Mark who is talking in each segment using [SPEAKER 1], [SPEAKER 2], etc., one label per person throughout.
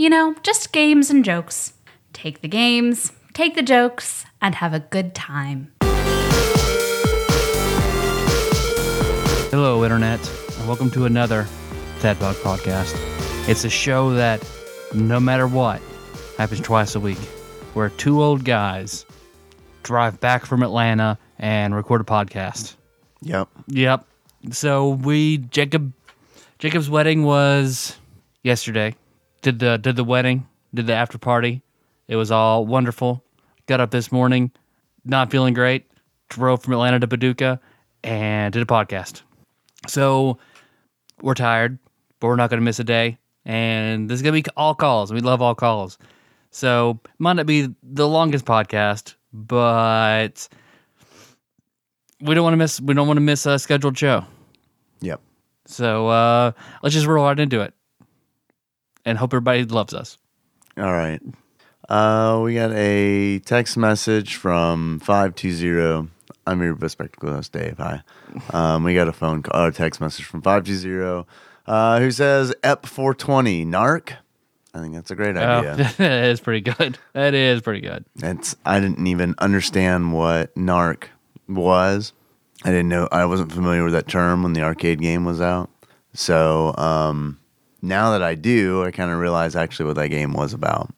[SPEAKER 1] You know, just games and jokes. Take the games, take the jokes, and have a good time.
[SPEAKER 2] Hello, Internet, and welcome to another Tadpog podcast. It's a show that, no matter what, happens twice a week, where two old guys drive back from Atlanta and record a podcast.
[SPEAKER 3] Yep.
[SPEAKER 2] Yep. So we Jacob Jacob's wedding was yesterday. Did the did the wedding, did the after party. It was all wonderful. Got up this morning, not feeling great. Drove from Atlanta to Paducah and did a podcast. So we're tired, but we're not going to miss a day. And this is going to be all calls. We love all calls. So might not be the longest podcast, but we don't want to miss. We don't want to miss a scheduled show.
[SPEAKER 3] Yep.
[SPEAKER 2] So uh, let's just roll right into it, and hope everybody loves us.
[SPEAKER 3] All right. Uh, we got a text message from 520. I'm your bespectacled host, Dave. Hi. Um, we got a phone call, or text message from 520 uh, who says EP 420 NARC. I think that's a great
[SPEAKER 2] Oh,
[SPEAKER 3] idea.
[SPEAKER 2] that is pretty good. That is pretty good.
[SPEAKER 3] It's I didn't even understand what NARC was. I didn't know I wasn't familiar with that term when the arcade game was out. So um, now that I do, I kind of realize actually what that game was about.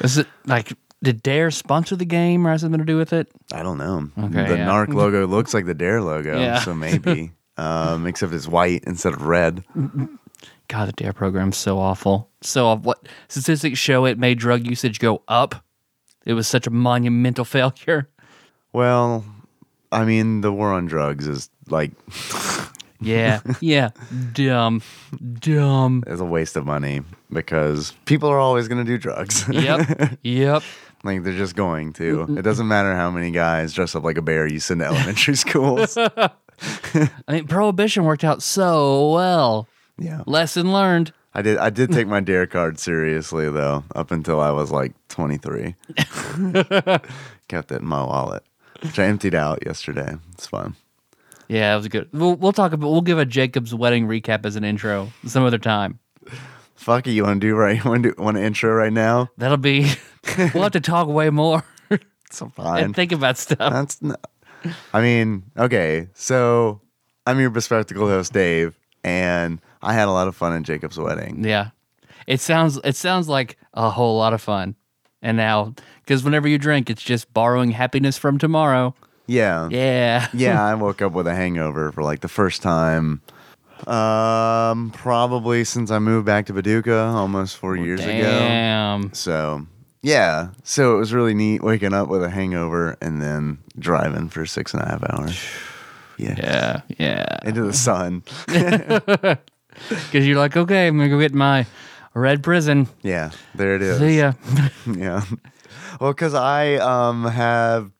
[SPEAKER 2] Is it like did Dare sponsor the game or has something to do with it?
[SPEAKER 3] I don't know.
[SPEAKER 2] Okay,
[SPEAKER 3] the
[SPEAKER 2] yeah.
[SPEAKER 3] NARC logo looks like the Dare logo,
[SPEAKER 2] Yeah.
[SPEAKER 3] so maybe. um, except it's white instead of red.
[SPEAKER 2] God, the Dare program's so awful. So awful. what statistics show it made drug usage go up. It was such a monumental failure.
[SPEAKER 3] Well, I mean, the war on drugs is like
[SPEAKER 2] Yeah, yeah, dumb, dumb.
[SPEAKER 3] It's a waste of money because people are always going to do drugs.
[SPEAKER 2] Yep, yep.
[SPEAKER 3] Like they're just going to. Mm-hmm. It doesn't matter how many guys dress up like a bear you send to elementary schools.
[SPEAKER 2] I mean, prohibition worked out so well.
[SPEAKER 3] Yeah.
[SPEAKER 2] Lesson learned.
[SPEAKER 3] I did I did take my dare card seriously though, up until I was like 23. Kept it in my wallet, which I emptied out yesterday. It's fun.
[SPEAKER 2] Yeah, it was good. We'll, we'll talk about. We'll give a Jacob's wedding recap as an intro some other time.
[SPEAKER 3] Fuck it, you want to do right? You want to do want to intro right now?
[SPEAKER 2] That'll be. we'll have to talk way more
[SPEAKER 3] So fine.
[SPEAKER 2] and think about stuff.
[SPEAKER 3] That's not, I mean, okay. So I'm your bespectacled host, Dave, and I had a lot of fun at Jacob's wedding.
[SPEAKER 2] Yeah, it sounds. It sounds like a whole lot of fun. And now, because whenever you drink, it's just borrowing happiness from tomorrow.
[SPEAKER 3] Yeah.
[SPEAKER 2] Yeah.
[SPEAKER 3] yeah, I woke up with a hangover for like the first time. Um, probably since I moved back to Paducah almost four years ago.
[SPEAKER 2] Damn.
[SPEAKER 3] So yeah, so it was really neat waking up with a hangover and then driving for six and a half hours. Yeah,
[SPEAKER 2] Yeah. Yeah.
[SPEAKER 3] into the sun.
[SPEAKER 2] Because you're like, okay, I'm gonna go get my red prison.
[SPEAKER 3] Yeah, there it is.
[SPEAKER 2] See ya.
[SPEAKER 3] Yeah. Well, because I um have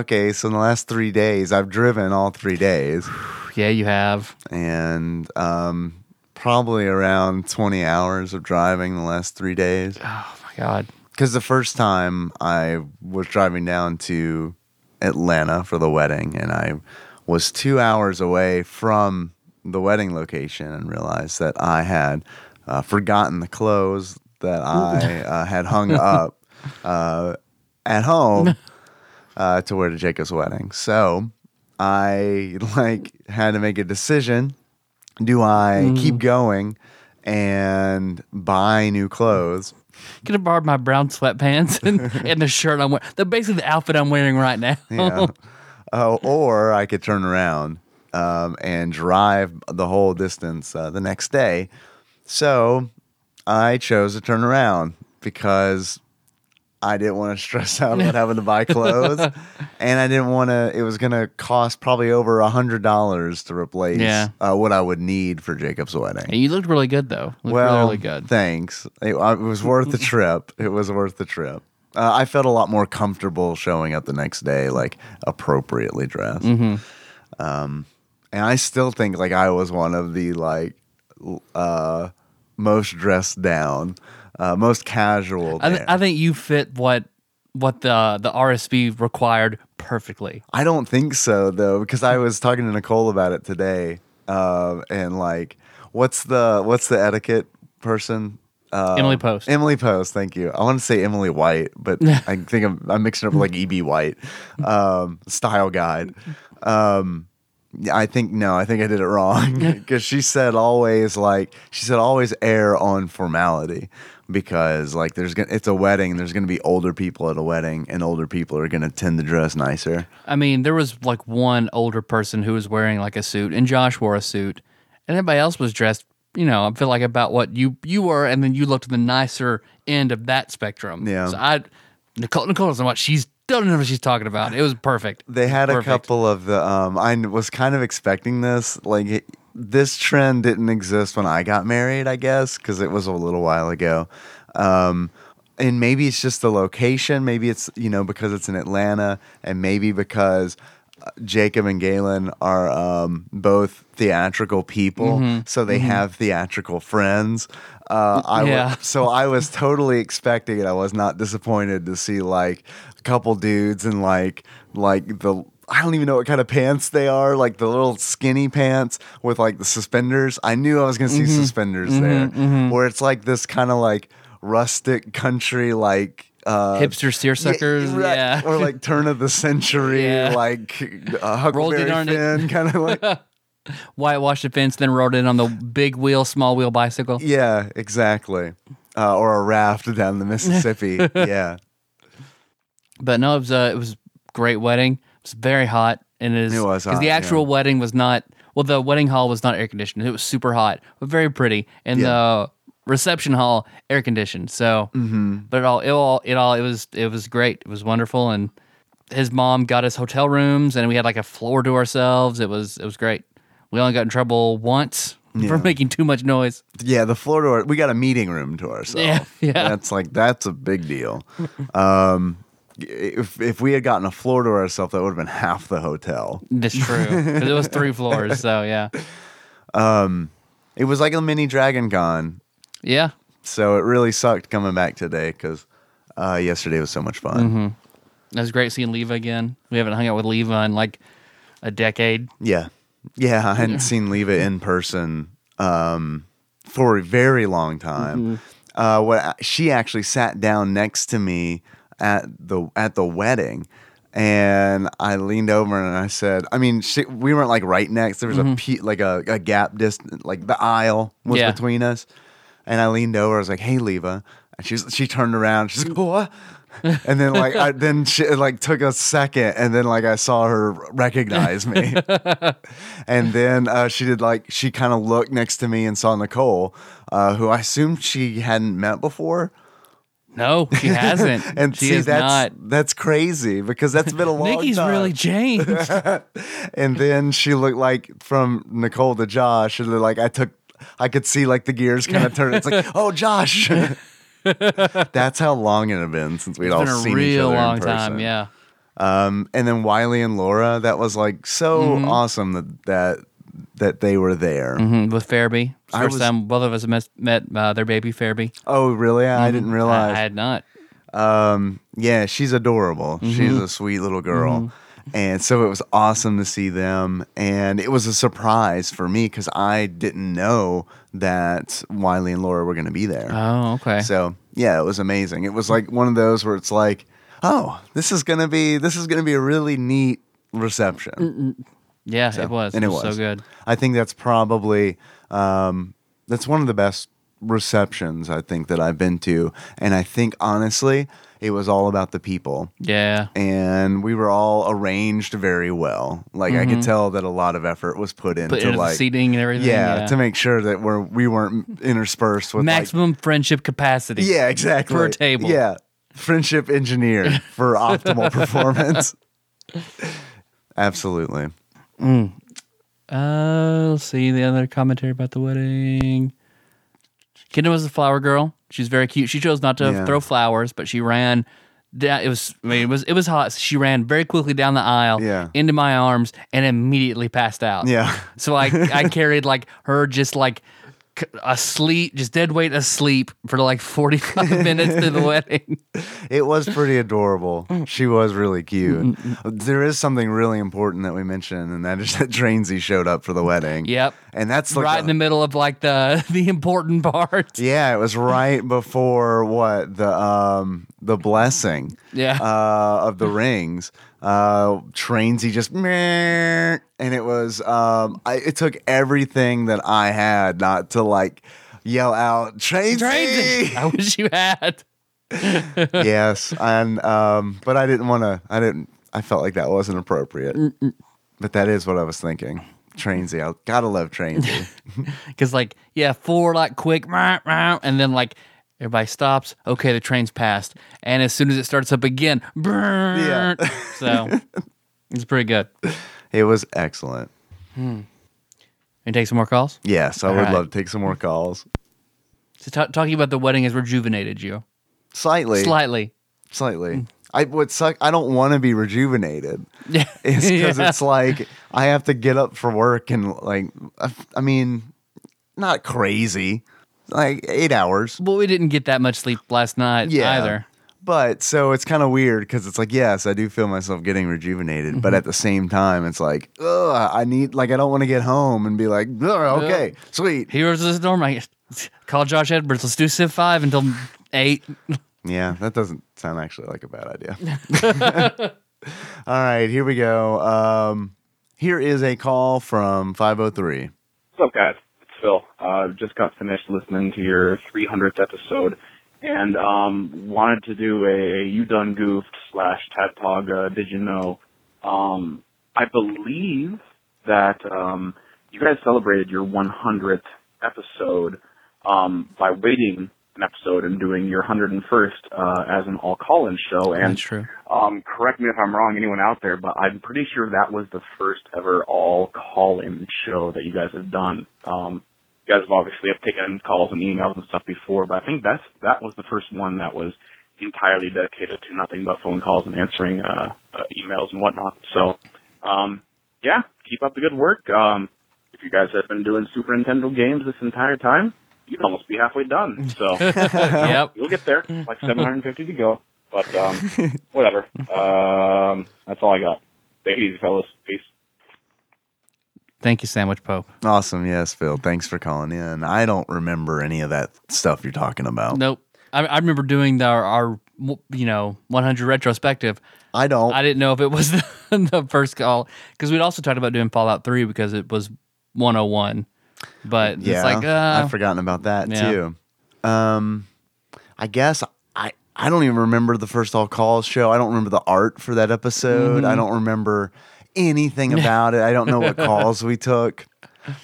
[SPEAKER 3] okay, so in the last three days I've driven all three days.
[SPEAKER 2] yeah, you have.
[SPEAKER 3] and um, probably around 20 hours of driving the last three days.
[SPEAKER 2] Oh my god.
[SPEAKER 3] Because the first time I was driving down to Atlanta for the wedding, and I was two hours away from the wedding location and realized that I had uh, forgotten the clothes that I uh, had hung up uh, at home uh, to wear to Jacob's wedding. So I like had to make a decision. Do I keep going and buy new clothes?
[SPEAKER 2] Could have borrowed my brown sweatpants and, and the shirt I'm wearing. The basically the outfit I'm wearing right now.
[SPEAKER 3] Yeah. Oh, or I could turn around um, and drive the whole distance uh, the next day. So I chose to turn around because I didn't want to stress out about having to buy clothes, and I didn't want to. It was going to cost probably over a hundred dollars to replace
[SPEAKER 2] Yeah.
[SPEAKER 3] uh, what I would need for Jacob's wedding.
[SPEAKER 2] And you looked really good though. Looked
[SPEAKER 3] well,
[SPEAKER 2] really, really good.
[SPEAKER 3] Thanks. It, uh, it was worth the trip. It was worth the trip. Uh, I felt a lot more comfortable showing up the next day, like appropriately dressed.
[SPEAKER 2] Mm-hmm.
[SPEAKER 3] Um, and I still think like I was one of the like uh, most dressed down, uh, most casual.
[SPEAKER 2] I, th- I think you fit what what the the RSV required perfectly.
[SPEAKER 3] I don't think so though, because I was talking to Nicole about it today, uh, and like, what's the what's the etiquette person? Uh,
[SPEAKER 2] Emily Post.
[SPEAKER 3] Emily Post. Thank you. I want to say Emily White, but I think I'm, I'm mixing up like E.B. White, um, style guide. Um, I think no, I think I did it wrong because she said always like she said always err on formality because like there's gonna it's a wedding there's gonna be older people at a wedding and older people are gonna tend to dress nicer.
[SPEAKER 2] I mean, there was like one older person who was wearing like a suit, and Josh wore a suit, and everybody else was dressed. You know, I feel like about what you you were, and then you looked at the nicer end of that spectrum.
[SPEAKER 3] Yeah.
[SPEAKER 2] So I, Nicole, Nicole doesn't what she's doesn't know what she's talking about. It was perfect.
[SPEAKER 3] They had a couple of the. Um, I was kind of expecting this. Like this trend didn't exist when I got married, I guess, because it was a little while ago. Um, and maybe it's just the location. Maybe it's you know because it's in Atlanta, and maybe because uh, Jacob and Galen are um, both theatrical people,
[SPEAKER 2] Mm-hmm.
[SPEAKER 3] so they have theatrical friends. Uh, I
[SPEAKER 2] Yeah.
[SPEAKER 3] so I was totally expecting it. I was not disappointed to see like a couple dudes and like like the I don't even know what kind of pants they are, like the little skinny pants with like the suspenders. I knew I was gonna see
[SPEAKER 2] Mm-hmm.
[SPEAKER 3] suspenders there, where it's like this kind of like rustic country like. Uh,
[SPEAKER 2] Hipster seersuckers,
[SPEAKER 3] right.
[SPEAKER 2] yeah.
[SPEAKER 3] or like turn of the century,
[SPEAKER 2] Yeah.
[SPEAKER 3] like uh, Huckleberry
[SPEAKER 2] it it.
[SPEAKER 3] Finn, kind of like
[SPEAKER 2] Whitewashed the fence, then rode in on the big wheel, small wheel bicycle.
[SPEAKER 3] Yeah, exactly. Uh, or a raft down the Mississippi. yeah.
[SPEAKER 2] But no, it was a it was a great wedding. It was very hot, and it is
[SPEAKER 3] It was
[SPEAKER 2] because the
[SPEAKER 3] hot,
[SPEAKER 2] actual
[SPEAKER 3] yeah.
[SPEAKER 2] wedding was not. Well, the wedding hall was not air conditioned. It was super hot, but very pretty, and
[SPEAKER 3] Yeah.
[SPEAKER 2] the reception hall air conditioned. So,
[SPEAKER 3] Mm-hmm.
[SPEAKER 2] but it all it all it all it was it was great. It was wonderful, and his mom got us hotel rooms, and we had like a floor to ourselves. It was it was great. We only got in trouble once for
[SPEAKER 3] Yeah.
[SPEAKER 2] making too much noise.
[SPEAKER 3] Yeah, the floor to our, we got a meeting room to ourselves.
[SPEAKER 2] Yeah, yeah.
[SPEAKER 3] That's like that's a big deal. Um if if we had gotten a floor to ourselves, that would have been half the hotel.
[SPEAKER 2] That's true because it was three floors. So yeah,
[SPEAKER 3] It was like a mini Dragon Con,
[SPEAKER 2] yeah.
[SPEAKER 3] so it really sucked coming back today because uh, yesterday was so much fun.
[SPEAKER 2] Mm-hmm. It was great seeing Leva again. We haven't hung out with Leva in like a decade.
[SPEAKER 3] Yeah, yeah. I hadn't seen Leva in person um, for a very long time. Uh, what she actually sat down next to me at the at the wedding, and I leaned over and I said, "I mean, she, we weren't like right next. There was a pe- like a, a gap distance, like the aisle was
[SPEAKER 2] Yeah.
[SPEAKER 3] between us." And I leaned over. I was like, "Hey, Leva," and she's she turned around. She's like, "What?" and then like I then she like took a second and then like I saw her recognize me. and then uh, she did like she kind of looked next to me and saw Nicole, uh, who I assumed she hadn't met before.
[SPEAKER 2] No, she hasn't.
[SPEAKER 3] And
[SPEAKER 2] she
[SPEAKER 3] see
[SPEAKER 2] is
[SPEAKER 3] that's
[SPEAKER 2] not.
[SPEAKER 3] that's crazy because that's been a long time.
[SPEAKER 2] Nikki's
[SPEAKER 3] time.
[SPEAKER 2] really changed.
[SPEAKER 3] and then she looked like from Nicole to Josh, and like I took, I could see like the gears kind of turn. It's like, oh, Josh. That's how long it had been since we'd
[SPEAKER 2] it's
[SPEAKER 3] all
[SPEAKER 2] been a
[SPEAKER 3] seen each
[SPEAKER 2] real
[SPEAKER 3] other
[SPEAKER 2] long
[SPEAKER 3] in
[SPEAKER 2] time.
[SPEAKER 3] person.
[SPEAKER 2] Yeah.
[SPEAKER 3] Um, and then Wiley and Laura, that was like so
[SPEAKER 2] Mm-hmm.
[SPEAKER 3] awesome that that that they were there.
[SPEAKER 2] hmm With Fairby.
[SPEAKER 3] I
[SPEAKER 2] First
[SPEAKER 3] was-
[SPEAKER 2] time both of us met, met uh, their baby Fairby.
[SPEAKER 3] Oh, really? I didn't
[SPEAKER 2] I,
[SPEAKER 3] realize.
[SPEAKER 2] I had not.
[SPEAKER 3] Um, yeah, she's adorable.
[SPEAKER 2] Mm-hmm.
[SPEAKER 3] She's a sweet little girl. And so it was awesome to see them. And it was a surprise for me because I didn't know that Wiley and Laura were going to be there.
[SPEAKER 2] Oh, okay.
[SPEAKER 3] So yeah, it was amazing. It was like one of those where it's like, oh, this is gonna be this is gonna be a really neat reception.
[SPEAKER 2] Yeah,
[SPEAKER 3] So-
[SPEAKER 2] it was.
[SPEAKER 3] and
[SPEAKER 2] it
[SPEAKER 3] it
[SPEAKER 2] was,
[SPEAKER 3] was.
[SPEAKER 2] so good.
[SPEAKER 3] I think that's probably um, that's one of the best receptions I think that I've been to, and I think honestly, it was all about the people.
[SPEAKER 2] Yeah.
[SPEAKER 3] And we were all arranged very well. Like I could tell that a lot of effort was put into
[SPEAKER 2] Put into
[SPEAKER 3] like
[SPEAKER 2] the seating and everything.
[SPEAKER 3] yeah,
[SPEAKER 2] Yeah.
[SPEAKER 3] to make sure that we're we weren't interspersed with like,
[SPEAKER 2] Maximum friendship capacity.
[SPEAKER 3] yeah, exactly.
[SPEAKER 2] per table.
[SPEAKER 3] Yeah. friendship engineered for optimal performance. Absolutely.
[SPEAKER 2] Uh, let's see the other commentary about the wedding. Kendra was a flower girl. She's very cute. She chose not to
[SPEAKER 3] Yeah.
[SPEAKER 2] throw flowers, but she ran. Down, it was. I mean, it was. It was hot. She ran very quickly down the aisle,
[SPEAKER 3] Yeah.
[SPEAKER 2] into my arms, and immediately passed out.
[SPEAKER 3] Yeah.
[SPEAKER 2] So I, I carried like her just like asleep, just dead weight asleep for like forty five minutes to the wedding.
[SPEAKER 3] It was pretty adorable. She was really cute. There is something really important that we mentioned, and that is that Trainsy showed up for the wedding.
[SPEAKER 2] Yep.
[SPEAKER 3] And that's like
[SPEAKER 2] right
[SPEAKER 3] a-
[SPEAKER 2] in the middle of like the the important part.
[SPEAKER 3] Yeah, it was right before what the um the blessing
[SPEAKER 2] Yeah.
[SPEAKER 3] uh of the rings. Uh Trainsy just meh, and it was um I, it took everything that I had not to like yell out Trainsy.
[SPEAKER 2] Crazy. I wish you had.
[SPEAKER 3] yes, and um but I didn't want to I didn't I felt like that wasn't appropriate. But that is what I was thinking. Trainsy, I gotta love Trainsy.
[SPEAKER 2] Because like yeah, four like quick, and then like everybody stops. Okay, the train's passed, and as soon as it starts up again,
[SPEAKER 3] Yeah.
[SPEAKER 2] yeah. So it's pretty good.
[SPEAKER 3] it was excellent. Hmm.
[SPEAKER 2] And take some more calls.
[SPEAKER 3] Yes, I
[SPEAKER 2] All
[SPEAKER 3] would
[SPEAKER 2] right.
[SPEAKER 3] love to take some more calls.
[SPEAKER 2] So ta talking about the wedding has rejuvenated you
[SPEAKER 3] Slightly.
[SPEAKER 2] slightly.
[SPEAKER 3] slightly. Hmm. I would suck. I don't want to be rejuvenated.
[SPEAKER 2] Yeah,
[SPEAKER 3] It's because
[SPEAKER 2] Yeah.
[SPEAKER 3] it's like I have to get up for work and like I, I mean, not crazy, like eight hours.
[SPEAKER 2] Well, we didn't get that much sleep last night
[SPEAKER 3] Yeah.
[SPEAKER 2] either.
[SPEAKER 3] But so it's kind of weird because it's like yes, I do feel myself getting rejuvenated, but at the same time, it's like ugh, I need like I don't want to get home and be like "Ugh, okay, sweet.
[SPEAKER 2] Here's the storm. I call Josh Edwards. Let's do Civ Five until eight.
[SPEAKER 3] Yeah, that doesn't sound actually like a bad idea. All right, here we go. Um, here is a call from 503.
[SPEAKER 4] What's up, guys? Uh, just got finished listening to your 300th episode, and um, wanted to do a You Done Goofed slash Tadpog uh, Did You Know? Um, I believe that um, you guys celebrated your 100th episode um, by waiting an episode and doing your 101st uh, as an all call-in show. And
[SPEAKER 2] That's true.
[SPEAKER 4] um, correct me if I'm wrong, anyone out there, but I'm pretty sure that was the first ever all call-in show that you guys have done. You guys have obviously have taken calls and emails and stuff before, but I think that's that was the first one that was entirely dedicated to nothing but phone calls and answering uh, uh, emails and whatnot. So, um, yeah, keep up the good work. Um, if you guys have been doing Super Nintendo games this entire time, you'd almost be halfway done. So.
[SPEAKER 2] yep.
[SPEAKER 4] You'll get there. Like 750 to go. But um, whatever. Um, that's all I got. Take it easy, fellas. Peace.
[SPEAKER 2] Thank you, Sandwich Pope.
[SPEAKER 3] Awesome. Yes, Phil. Thanks for calling in. I don't remember any of that stuff you're talking about.
[SPEAKER 2] Nope. I, I remember doing the, our, our, you know, 100 retrospective.
[SPEAKER 3] I don't.
[SPEAKER 2] I didn't know if it was the, the first call because we'd also talked about doing Fallout 3 because it was 101. But
[SPEAKER 3] yeah,
[SPEAKER 2] it's like, uh,
[SPEAKER 3] I've forgotten about that
[SPEAKER 2] yeah.
[SPEAKER 3] too. Um, I guess I I don't even remember the first all calls show. I don't remember the art for that episode.
[SPEAKER 2] Mm-hmm.
[SPEAKER 3] I don't remember anything about it. I don't know what calls we took.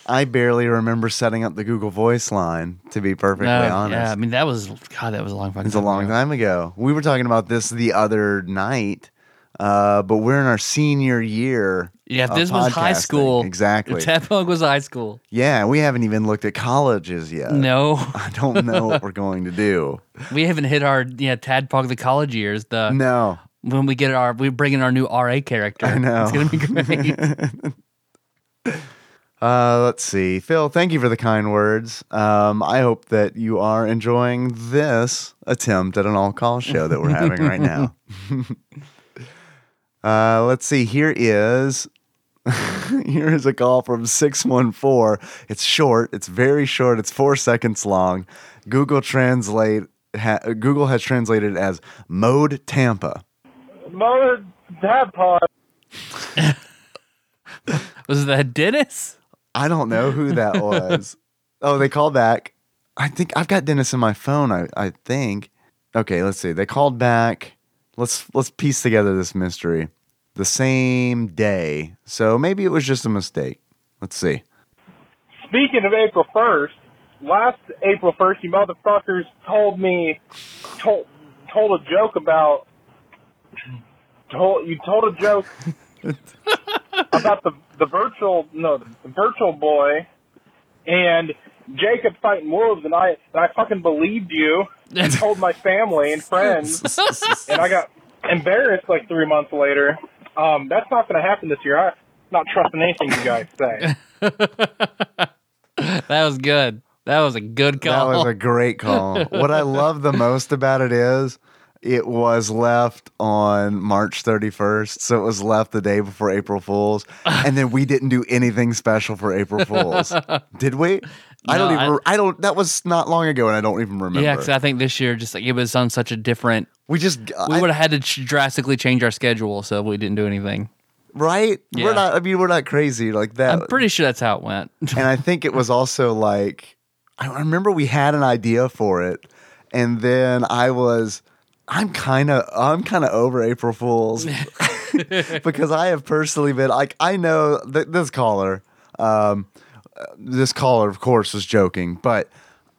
[SPEAKER 3] I barely remember setting up the Google Voice line. To be perfectly
[SPEAKER 2] uh,
[SPEAKER 3] honest,
[SPEAKER 2] yeah, I mean, that was, God, that was a long fucking
[SPEAKER 3] It's a long
[SPEAKER 2] ago.
[SPEAKER 3] time ago. We were talking about this the other night, uh, but we're in our senior year.
[SPEAKER 2] Yeah, if
[SPEAKER 3] of
[SPEAKER 2] this was high
[SPEAKER 3] podcasting.
[SPEAKER 2] school.
[SPEAKER 3] Exactly.
[SPEAKER 2] If Tadpog was high school.
[SPEAKER 3] yeah, we haven't even looked at colleges yet.
[SPEAKER 2] No,
[SPEAKER 3] I don't know what we're going to do.
[SPEAKER 2] we haven't hit our, yeah, Tadpog the college years. The
[SPEAKER 3] No.
[SPEAKER 2] When we get our, we bring in our new RA character.
[SPEAKER 3] I know.
[SPEAKER 2] It's going to be great.
[SPEAKER 3] Uh, let's see. Phil, thank you for the kind words. Um, I hope that you are enjoying this attempt at an all call show that we're having right now. uh, let's see. Here is here is a call from 614. It's short. It's very short. It's four seconds long. Google Translate ha- Google has translated it as mode Tampa.
[SPEAKER 5] Mother Tadpog.
[SPEAKER 2] was that Dennis?
[SPEAKER 3] I don't know who that was. oh, they called back. I think I've got Dennis in my phone. I, I think. Okay, let's see. They called back. Let's let's piece together this mystery. The same day, so maybe it was just a mistake. Let's see.
[SPEAKER 5] Speaking of April 1st, last April 1st, you motherfuckers told me, told, told a joke about told you told a joke about the the virtual no the virtual boy and Jacob fighting wolves and I and I fucking believed you and told my family and friends and I got embarrassed like three months later. Um, that's not going to happen this year. I'm not trusting anything you guys say.
[SPEAKER 2] That was good. That was a good call.
[SPEAKER 3] That was a great call. what I love the most about it is it was left on March 31st. So it was left the day before April Fools. And then we didn't do anything special for April Fools. Did we? I don't even, I, don't, that was not long ago and I don't even remember.
[SPEAKER 2] yeah, because I think this year just like it was on such a different.
[SPEAKER 3] we just,
[SPEAKER 2] We would have had to ch- drastically change our schedule, so we didn't do anything.
[SPEAKER 3] right?
[SPEAKER 2] Yeah.
[SPEAKER 3] We're not, I mean, we're not crazy like that.
[SPEAKER 2] I'm pretty sure that's how it went.
[SPEAKER 3] and I think it was also like I remember we had an idea for it, and then I was I'm kind of I'm kind of over April Fools because I have personally been like I know that this caller, um, this caller of course was joking, but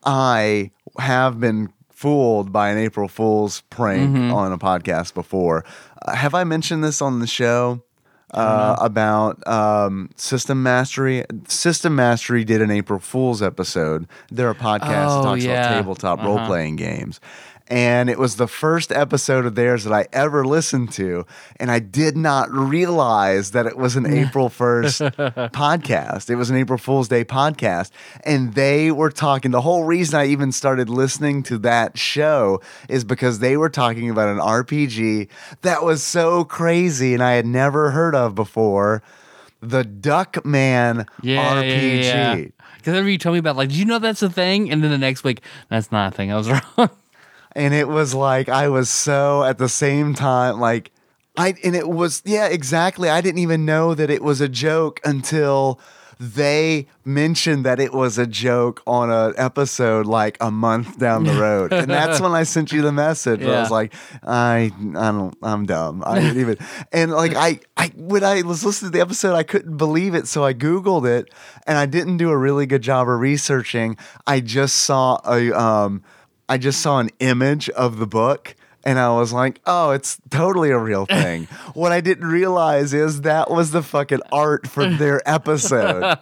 [SPEAKER 3] I have been fooled by an April Fool's prank on a podcast before. Uh, have I mentioned this on the show? uh, about um, System Mastery. System Mastery did an April Fool's episode. They're a podcast that
[SPEAKER 2] Oh,
[SPEAKER 3] talks
[SPEAKER 2] yeah.
[SPEAKER 3] about tabletop
[SPEAKER 2] Uh-huh.
[SPEAKER 3] role playing games. And it was the first episode of theirs that I ever listened to. And I did not realize that it was an April 1st podcast. It was an April Fool's Day podcast. And they were talking. The whole reason I even started listening to that show is because they were talking about an RPG that was so crazy and I had never heard of before. The Duckman
[SPEAKER 2] Yeah,
[SPEAKER 3] RPG.
[SPEAKER 2] yeah, yeah. Because whenever you told me about, like, did you know that's a thing? And then the next week, that's not a thing. I was wrong.
[SPEAKER 3] And it was like I was so at the same time like I and it was yeah exactly. I didn't even know that it was a joke until they mentioned that it was a joke on an episode like a month down the road. And that's when I sent you the message. Where I was like I I don't I'm dumb. I didn't even and like I I when I was listening to the episode I couldn't believe it. So I googled it and I didn't do a really good job of researching. I just saw a um I just saw an image of the book and I was like, oh, it's totally a real thing. what I didn't realize is that was the fucking art for their episode.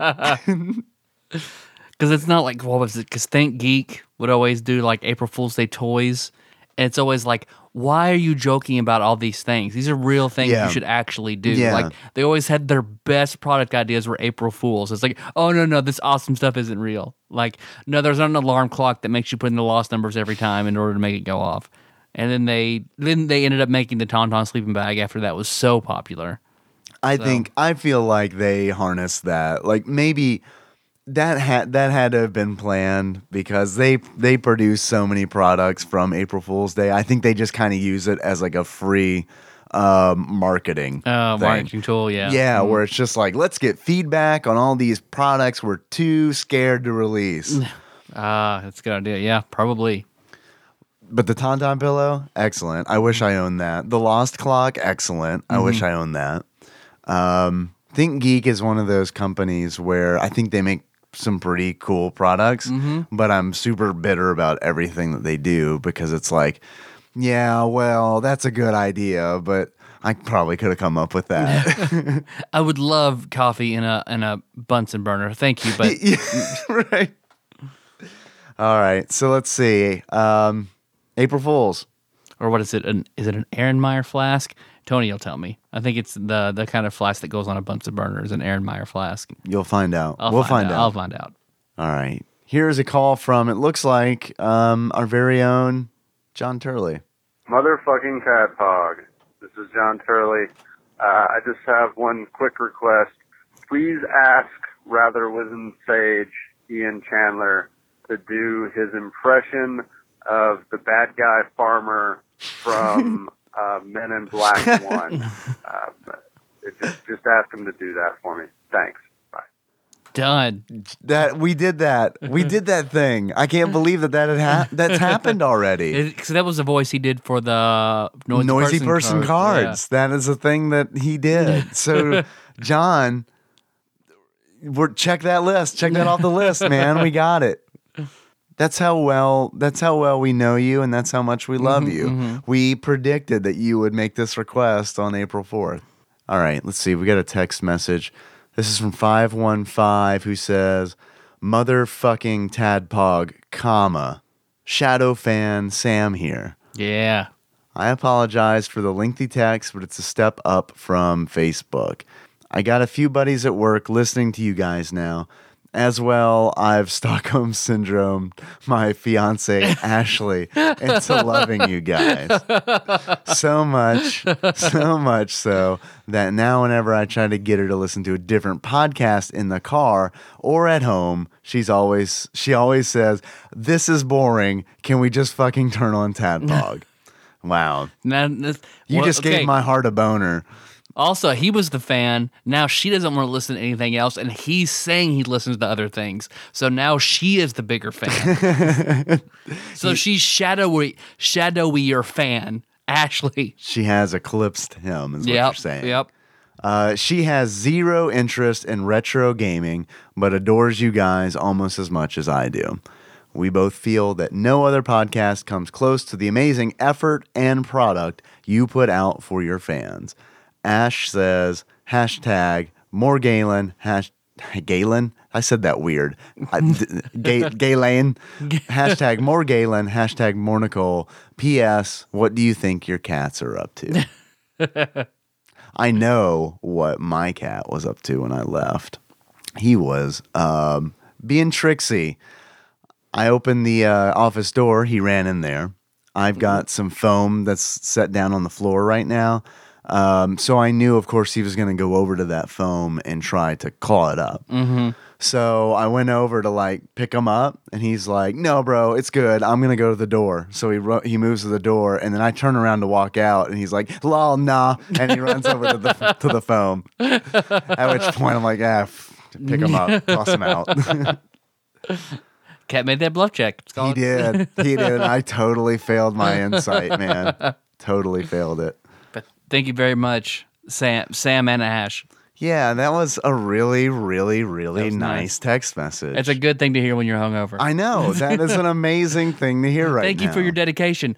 [SPEAKER 2] Because it's not like, what was it? Because Think Geek would always do like April Fool's Day toys. And it's always like, why are you joking about all these things? These are real things
[SPEAKER 3] Yeah.
[SPEAKER 2] you should actually do.
[SPEAKER 3] Yeah.
[SPEAKER 2] Like, they always had their best product ideas were April Fools. It's like, oh, no, no, this awesome stuff isn't real. Like, no, there's not an alarm clock that makes you put in the lost numbers every time in order to make it go off. And then they then they ended up making the Tauntaun sleeping bag after that was so popular.
[SPEAKER 3] I think I feel like they harnessed that. Like maybe that had that had to have been planned because they they produce so many products from April Fool's Day. I think they just kind of use it as like a free um, marketing
[SPEAKER 2] Uh,
[SPEAKER 3] thing.
[SPEAKER 2] marketing tool, yeah.
[SPEAKER 3] Yeah, where it's just like let's get feedback on all these products we're too scared to release.
[SPEAKER 2] Ah, that's a good idea. Yeah, probably.
[SPEAKER 3] But the Tauntaun pillow, excellent. I wish I owned that. The Lost Clock, excellent. I wish I owned that. Um, Think Geek is one of those companies where I think they make some pretty cool products, but I'm super bitter about everything that they do because it's like, yeah, well, that's a good idea, but I probably could have come up with that.
[SPEAKER 2] I would love coffee in a in a Bunsen burner. Thank you, but
[SPEAKER 3] Yeah, right. All right. So let's see. Um, April Fools.
[SPEAKER 2] or what is it? An, is it an Ehrenmeyer flask? Tony will tell me. I think it's the the kind of flask that goes on a Bunsen burner is an Aaron Meyer flask.
[SPEAKER 3] You'll find out.
[SPEAKER 2] I'll
[SPEAKER 3] we'll
[SPEAKER 2] find,
[SPEAKER 3] find, out.
[SPEAKER 2] I'll find out.
[SPEAKER 3] All right. Here's a call from, it looks like, um, our very own John Turley.
[SPEAKER 6] Motherfucking Tadpog. This is John Turley. Uh, I just have one quick request. Please ask Rather Wizened Sage Ian Chandler to do his impression of the bad guy farmer from uh, Men in Black 1. Uh, just, just ask him to do that for me. Thanks. Bye.
[SPEAKER 2] Done.
[SPEAKER 3] That we did that. We did that thing. I can't believe that that had ha- that's happened already.
[SPEAKER 2] Because that was the voice he did for the noisy,
[SPEAKER 3] Noisy person, cards. That is a thing that he did. So, John, we're check that list. Check that off the list, man. We got it. That's how well that's how well we know you and that's how much we love
[SPEAKER 2] Mm-hmm,
[SPEAKER 3] you. We predicted that you would make this request on April 4th. All right, let's see. We got a text message. This is from 515 who says, "Motherfucking Tadpog, comma, Shadow fan Sam here.
[SPEAKER 2] Yeah.
[SPEAKER 3] I apologize for the lengthy text, but it's a step up from Facebook. I got a few buddies at work listening to you guys now. As well, I've Stockholm syndrome my fiance Ashley into loving you guys so much, so much so that now whenever I try to get her to listen to a different podcast in the car or at home, she's always she always says, "This is boring. Can we just fucking turn on Tadpog?" wow,
[SPEAKER 2] Now, this-
[SPEAKER 3] you
[SPEAKER 2] well,
[SPEAKER 3] just
[SPEAKER 2] okay.
[SPEAKER 3] gave my heart a boner.
[SPEAKER 2] Also, he was the fan. Now she doesn't want to listen to anything else, and he's saying he listens to other things. So now she is the bigger fan. so she's shadowy, shadowier fan. Ashley.
[SPEAKER 3] She has eclipsed him, is what
[SPEAKER 2] Yep.
[SPEAKER 3] you're saying.
[SPEAKER 2] Yep.
[SPEAKER 3] Uh, she has zero interest in retro gaming, but adores you guys almost as much as I do. We both feel that no other podcast comes close to the amazing effort and product you put out for your fans. Ash says, hashtag more Galen, hash, Galen? I said that weird. I- d- Ga- Galen. hashtag more Galen, hashtag more Nicole. P.S. What do you think your cats are up to? I know what my cat was up to when I left. He was um, being tricksy. I opened the uh, office door. He ran in there. I've got some foam that's set down on the floor right now. Um, so I knew, of course, he was going to go over to that foam and try to claw it up. Mm-hmm. So I went over to like pick him up, and he's like, "No, bro, it's good. I'm gonna go to the door." So he ru- he moves to the door, and then I turn around to walk out, and he's like, "Lol, nah," and he runs over to the to the foam. At which point I'm like, "Ah, f- pick him up, toss him out."
[SPEAKER 2] Cat made that bluff check.
[SPEAKER 3] He did, he did. I totally failed my insight, man. Totally failed it.
[SPEAKER 2] Thank you very much, Sam, Sam and Ash.
[SPEAKER 3] Yeah, that was a really, really, really nice,
[SPEAKER 2] nice.
[SPEAKER 3] text message.
[SPEAKER 2] It's a good thing to hear when you're hungover.
[SPEAKER 3] I know that is an amazing thing to hear right
[SPEAKER 2] Thank you for your dedication.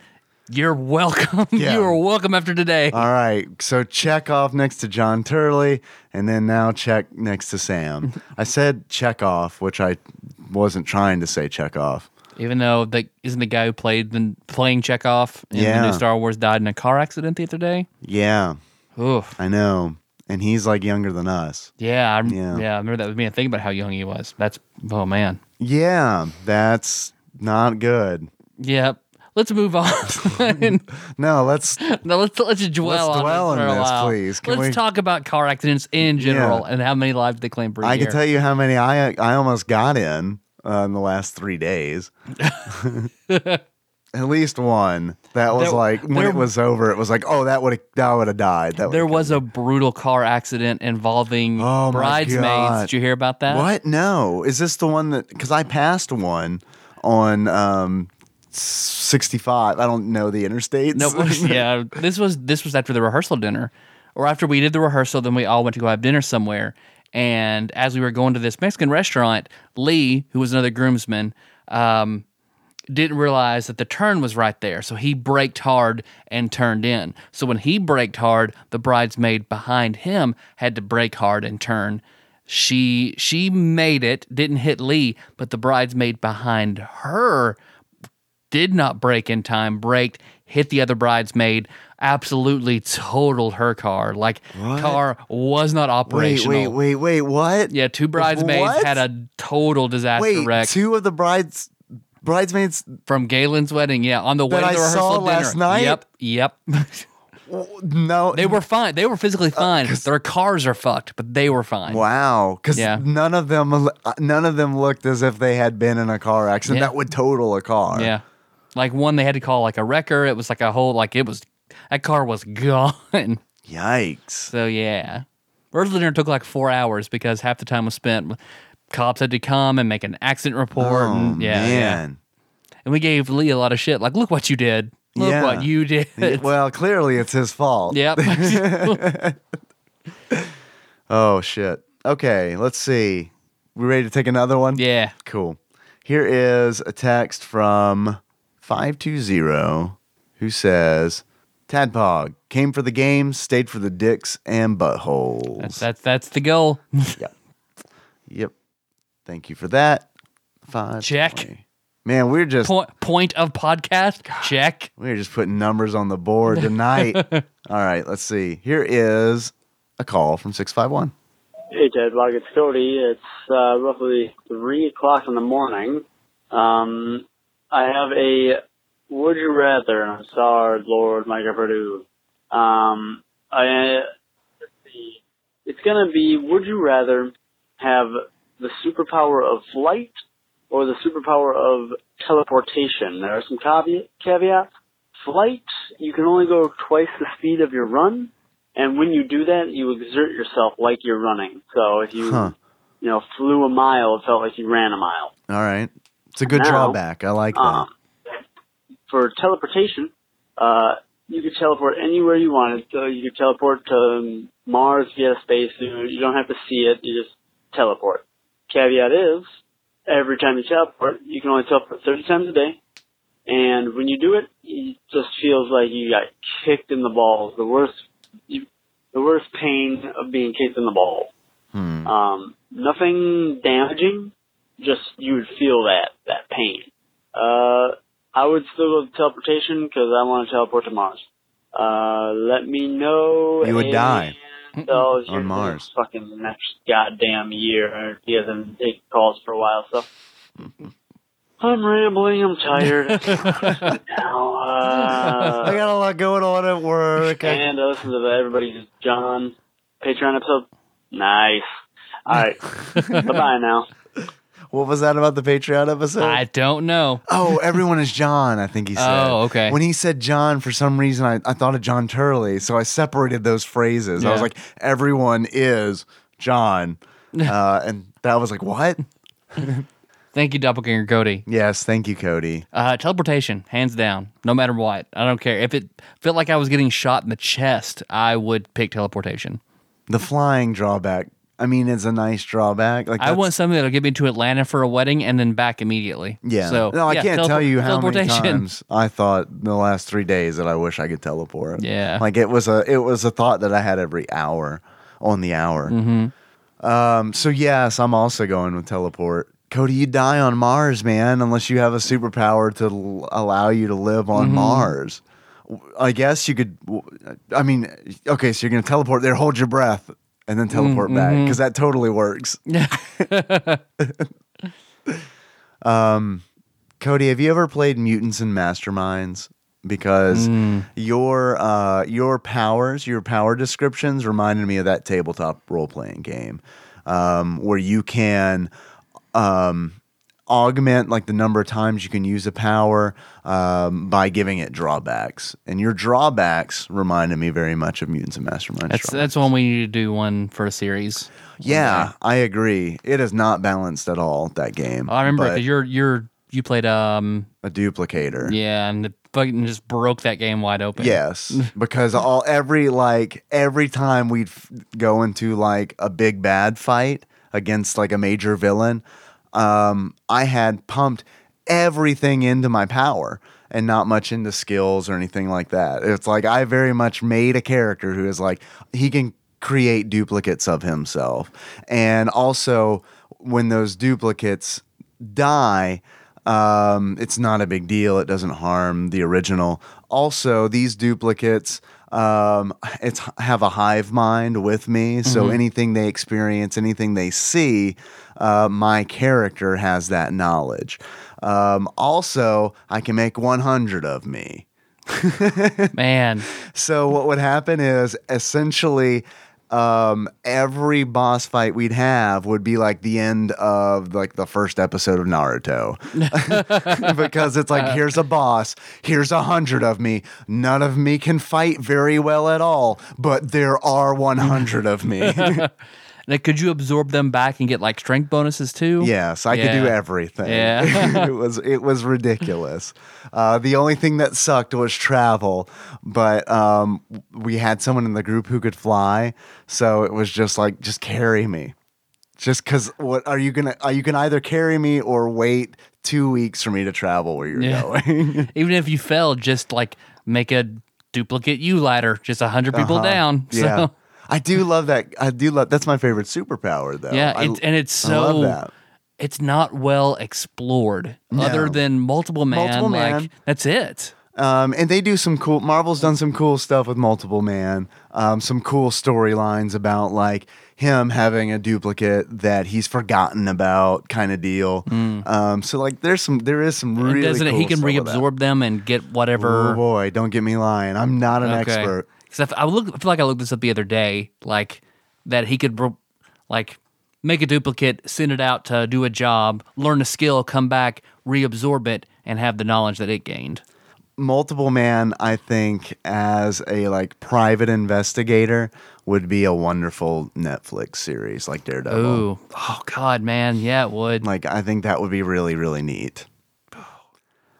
[SPEAKER 2] You're welcome.
[SPEAKER 3] Yeah.
[SPEAKER 2] you are welcome after today.
[SPEAKER 3] All right, so check off next to John Turley, and then now check next to Sam. I said check off, which I wasn't trying to say check off.
[SPEAKER 2] Even though the isn't the guy who played the playing Chekov in the new Star Wars died in a car accident the other day.
[SPEAKER 3] Yeah,
[SPEAKER 2] Oof.
[SPEAKER 3] I know, and he's like younger than us.
[SPEAKER 2] Yeah, I,
[SPEAKER 3] Yeah.
[SPEAKER 2] yeah. I remember that was being a thing about how young he was. That's oh man.
[SPEAKER 3] Yeah, that's not good.
[SPEAKER 2] Yep. Let's move on.
[SPEAKER 3] No, let's
[SPEAKER 2] no, let's let's dwell
[SPEAKER 3] Let's
[SPEAKER 2] on
[SPEAKER 3] dwell
[SPEAKER 2] this for a
[SPEAKER 3] this,
[SPEAKER 2] while.
[SPEAKER 3] please. Can
[SPEAKER 2] let's
[SPEAKER 3] we-
[SPEAKER 2] talk about car accidents in general
[SPEAKER 3] Yeah.
[SPEAKER 2] and how many lives they claim per
[SPEAKER 3] I
[SPEAKER 2] year.
[SPEAKER 3] can tell you how many I I almost got in uh, in the last three days. At least one. That was
[SPEAKER 2] There-
[SPEAKER 3] like when
[SPEAKER 2] there-
[SPEAKER 3] it was over. It was like, oh, that would have that would have died. That
[SPEAKER 2] there was a brutal car accident involving
[SPEAKER 3] Oh,
[SPEAKER 2] bridesmaids. Did you hear about that?
[SPEAKER 3] What? No. Is this the one that? Because I passed one on um, sixty-five. I don't know the interstates.
[SPEAKER 2] No, yeah. This was this was after the rehearsal dinner, or after we did the rehearsal. Then we all went to go have dinner somewhere. And as we were going to this Mexican restaurant, Lee, who was another groomsman, um, didn't realize that the turn was right there. So he braked hard and turned in. So when he braked hard, the bridesmaid behind him had to brake hard and turn. She she made it, didn't hit Lee, but the bridesmaid behind her did not brake in time, braked, hit the other bridesmaid, absolutely totaled her car. Like car was not operational.
[SPEAKER 3] wait, wait, wait. wait, What?
[SPEAKER 2] Yeah, two bridesmaids
[SPEAKER 3] What?
[SPEAKER 2] had a total disaster
[SPEAKER 3] Wait,
[SPEAKER 2] wreck
[SPEAKER 3] two of the brides bridesmaids.
[SPEAKER 2] from Galen's wedding. Yeah, on the way to the
[SPEAKER 3] I
[SPEAKER 2] rehearsal dinner.
[SPEAKER 3] last night?
[SPEAKER 2] Yep, yep.
[SPEAKER 3] No,
[SPEAKER 2] they were fine. They were physically uh, fine. Their cars are fucked, but they were fine.
[SPEAKER 3] Wow, because
[SPEAKER 2] Yeah.
[SPEAKER 3] none of them, none of them looked as if they had been in a car accident
[SPEAKER 2] Yeah.
[SPEAKER 3] that would total a car.
[SPEAKER 2] Yeah, like one they had to call like a wrecker. It was like a whole like it was that car was gone.
[SPEAKER 3] Yikes.
[SPEAKER 2] So yeah, rehearsal dinner took like four hours because half the time was spent. with Cops had to come and make an accident report.
[SPEAKER 3] Oh
[SPEAKER 2] and, yeah, yeah.
[SPEAKER 3] man.
[SPEAKER 2] And we gave Lee a lot of shit. Like, look what you did. Look
[SPEAKER 3] Yeah.
[SPEAKER 2] what you did.
[SPEAKER 3] well, clearly it's his fault.
[SPEAKER 2] yep.
[SPEAKER 3] Oh shit. Okay, let's see. We ready to take another one?
[SPEAKER 2] yeah.
[SPEAKER 3] Cool. Here is a text from 520 who says, Tadpog came for the game, stayed for the dicks and buttholes.
[SPEAKER 2] That's that's that's the goal.
[SPEAKER 3] Yep. Yep. Thank you for that. Five.
[SPEAKER 2] Check.
[SPEAKER 3] Man, we're just
[SPEAKER 2] point point of podcast. Check.
[SPEAKER 3] we're just putting numbers on the board tonight. All right, let's see. Here is a call from six five one.
[SPEAKER 7] Hey, Tadpog, it's Cody. It's uh, roughly 3 o'clock in the morning. Um, I have a Would You Rather, and I'm sorry, Lord Micah Purdue. Um, I, let's see. It's going to be Would you rather have the superpower of flight or the superpower of teleportation? There are some caveat, caveats. Flight, you can only go twice the speed of your run. And when you do that, you exert yourself like you're running. So if you,
[SPEAKER 3] Huh.
[SPEAKER 7] you know, flew a mile, it felt like you ran a mile.
[SPEAKER 3] All right. It's a good
[SPEAKER 7] Now,
[SPEAKER 3] drawback. I like that.
[SPEAKER 7] Um, for teleportation, uh, you could teleport anywhere you wanted. So you could teleport to Mars via space. You, you don't have to see it. You just teleport. Caveat is, every time you teleport, you can only teleport 30 times a day. And when you do it, it just feels like you got kicked in the balls. The worst, you, the worst pain of being kicked in the balls.
[SPEAKER 3] Hmm.
[SPEAKER 7] Um, nothing damaging, just you would feel that that pain. Uh, I would still go with teleportation because I want to teleport to Mars. Uh, let me know.
[SPEAKER 3] You would die.
[SPEAKER 7] So
[SPEAKER 3] On Mars.
[SPEAKER 7] fucking next goddamn year. He hasn't taken calls for a while, so. I'm rambling. I'm tired. now, uh,
[SPEAKER 3] I got a lot going on at work.
[SPEAKER 7] And I listened to the Everybody's John Patreon episode. Nice. All right. bye bye now.
[SPEAKER 3] What was that about the Patreon episode?
[SPEAKER 2] I don't know.
[SPEAKER 3] oh, everyone is John, I think he said.
[SPEAKER 2] Oh, okay.
[SPEAKER 3] When he said John, for some reason, I, I thought of John Turley. So I separated those phrases. I was
[SPEAKER 2] Yeah.
[SPEAKER 3] like, everyone is John. Uh, and that was like, what?
[SPEAKER 2] Thank you, Doppelganger Cody.
[SPEAKER 3] Yes, thank you, Cody.
[SPEAKER 2] Uh, teleportation, hands down. No matter what, I don't care. If it felt like I was getting shot in the chest, I would pick teleportation.
[SPEAKER 3] The flying drawback. I mean, it's a nice drawback. Like
[SPEAKER 2] I want something that'll get me to Atlanta for a wedding and then back immediately.
[SPEAKER 3] Yeah.
[SPEAKER 2] So
[SPEAKER 3] no, I
[SPEAKER 2] yeah,
[SPEAKER 3] can't tell you how many times I thought in the last three days that I wish I could teleport.
[SPEAKER 2] Yeah.
[SPEAKER 3] Like it was a it was a thought that I had every hour on the hour.
[SPEAKER 2] Mm-hmm.
[SPEAKER 3] Um. So yes, I'm also going with teleport. Cody, you die on Mars, man, unless you have a superpower to l- allow you to live on
[SPEAKER 2] Mm-hmm.
[SPEAKER 3] Mars. I guess you could. I mean, okay, so you're gonna teleport there, hold your breath, and then teleport back
[SPEAKER 2] Mm-hmm.
[SPEAKER 3] because that totally works. Um, Cody, have you ever played Mutants and Masterminds? Because your uh, your powers, your power descriptions reminded me of that tabletop role playing game, um, where you can um, augment like the number of times you can use a power um, by giving it drawbacks, and your drawbacks reminded me very much of Mutants and Masterminds.
[SPEAKER 2] That's that's one we need to do one for a series.
[SPEAKER 3] yeah, I agree. It is not balanced at all that game.
[SPEAKER 2] I remember because you're you're you played um
[SPEAKER 3] a duplicator.
[SPEAKER 2] yeah and it fucking just broke that game wide open.
[SPEAKER 3] Yes, because all every like every time we'd f- go into like a big bad fight against like a major villain, um, I had pumped everything into my power and not much into skills or anything like that. It's like I very much made a character who is like he can create duplicates of himself, and also when those duplicates die um, it's not a big deal. It doesn't harm the original. Also, these duplicates um, it's have a hive mind with me, so anything they experience, anything they see, uh, my character has that knowledge. Um, also, I can make 100 of me.
[SPEAKER 2] man.
[SPEAKER 3] So what would happen is essentially um, every boss fight we'd have would be like the end of like the first episode of Naruto, because it's like here's a boss, here's a hundred of me. None of me can fight very well at all, but there are one hundred of me.
[SPEAKER 2] Could you absorb them back and get like strength bonuses too?
[SPEAKER 3] Yes, I could do everything.
[SPEAKER 2] Yeah.
[SPEAKER 3] it was it was ridiculous. Uh, the only thing that sucked was travel, but um, we had someone in the group who could fly, so it was just like just carry me, Just because what are you gonna? Are you can either carry me or wait two weeks for me to travel where you're
[SPEAKER 2] Yeah.
[SPEAKER 3] going.
[SPEAKER 2] Even if you fell, just like make a duplicate U ladder, just a 100 people
[SPEAKER 3] Uh-huh.
[SPEAKER 2] down.
[SPEAKER 3] Yeah. I do love that. I do love. That's my favorite superpower, though.
[SPEAKER 2] yeah,
[SPEAKER 3] I-
[SPEAKER 2] it's, and it's
[SPEAKER 3] I love
[SPEAKER 2] so.
[SPEAKER 3] that.
[SPEAKER 2] It's not well explored,
[SPEAKER 3] No.
[SPEAKER 2] other than multiple man.
[SPEAKER 3] Multiple
[SPEAKER 2] like
[SPEAKER 3] Man.
[SPEAKER 2] that's it.
[SPEAKER 3] Um, and they do some cool. Marvel's done some cool stuff with Multiple Man. Um, some cool storylines about like him having a duplicate that he's forgotten about, kind of deal. Um, so like, there's some. There is some
[SPEAKER 2] Hmm. And
[SPEAKER 3] really.
[SPEAKER 2] doesn't it? He can
[SPEAKER 3] stuff with that.
[SPEAKER 2] reabsorb them and get whatever.
[SPEAKER 3] Oh boy, don't get me lying. I'm not an expert.
[SPEAKER 2] Because I, I look, I feel like I looked this up the other day, like that he could, like, make a duplicate, send it out to do a job, learn a skill, come back, reabsorb it, and have the knowledge that it gained.
[SPEAKER 3] Multiple Man, I think, as a like private investigator, would be a wonderful Netflix series like Daredevil.
[SPEAKER 2] Ooh, oh God, man, yeah, it would.
[SPEAKER 3] Like I think that would be really, really neat.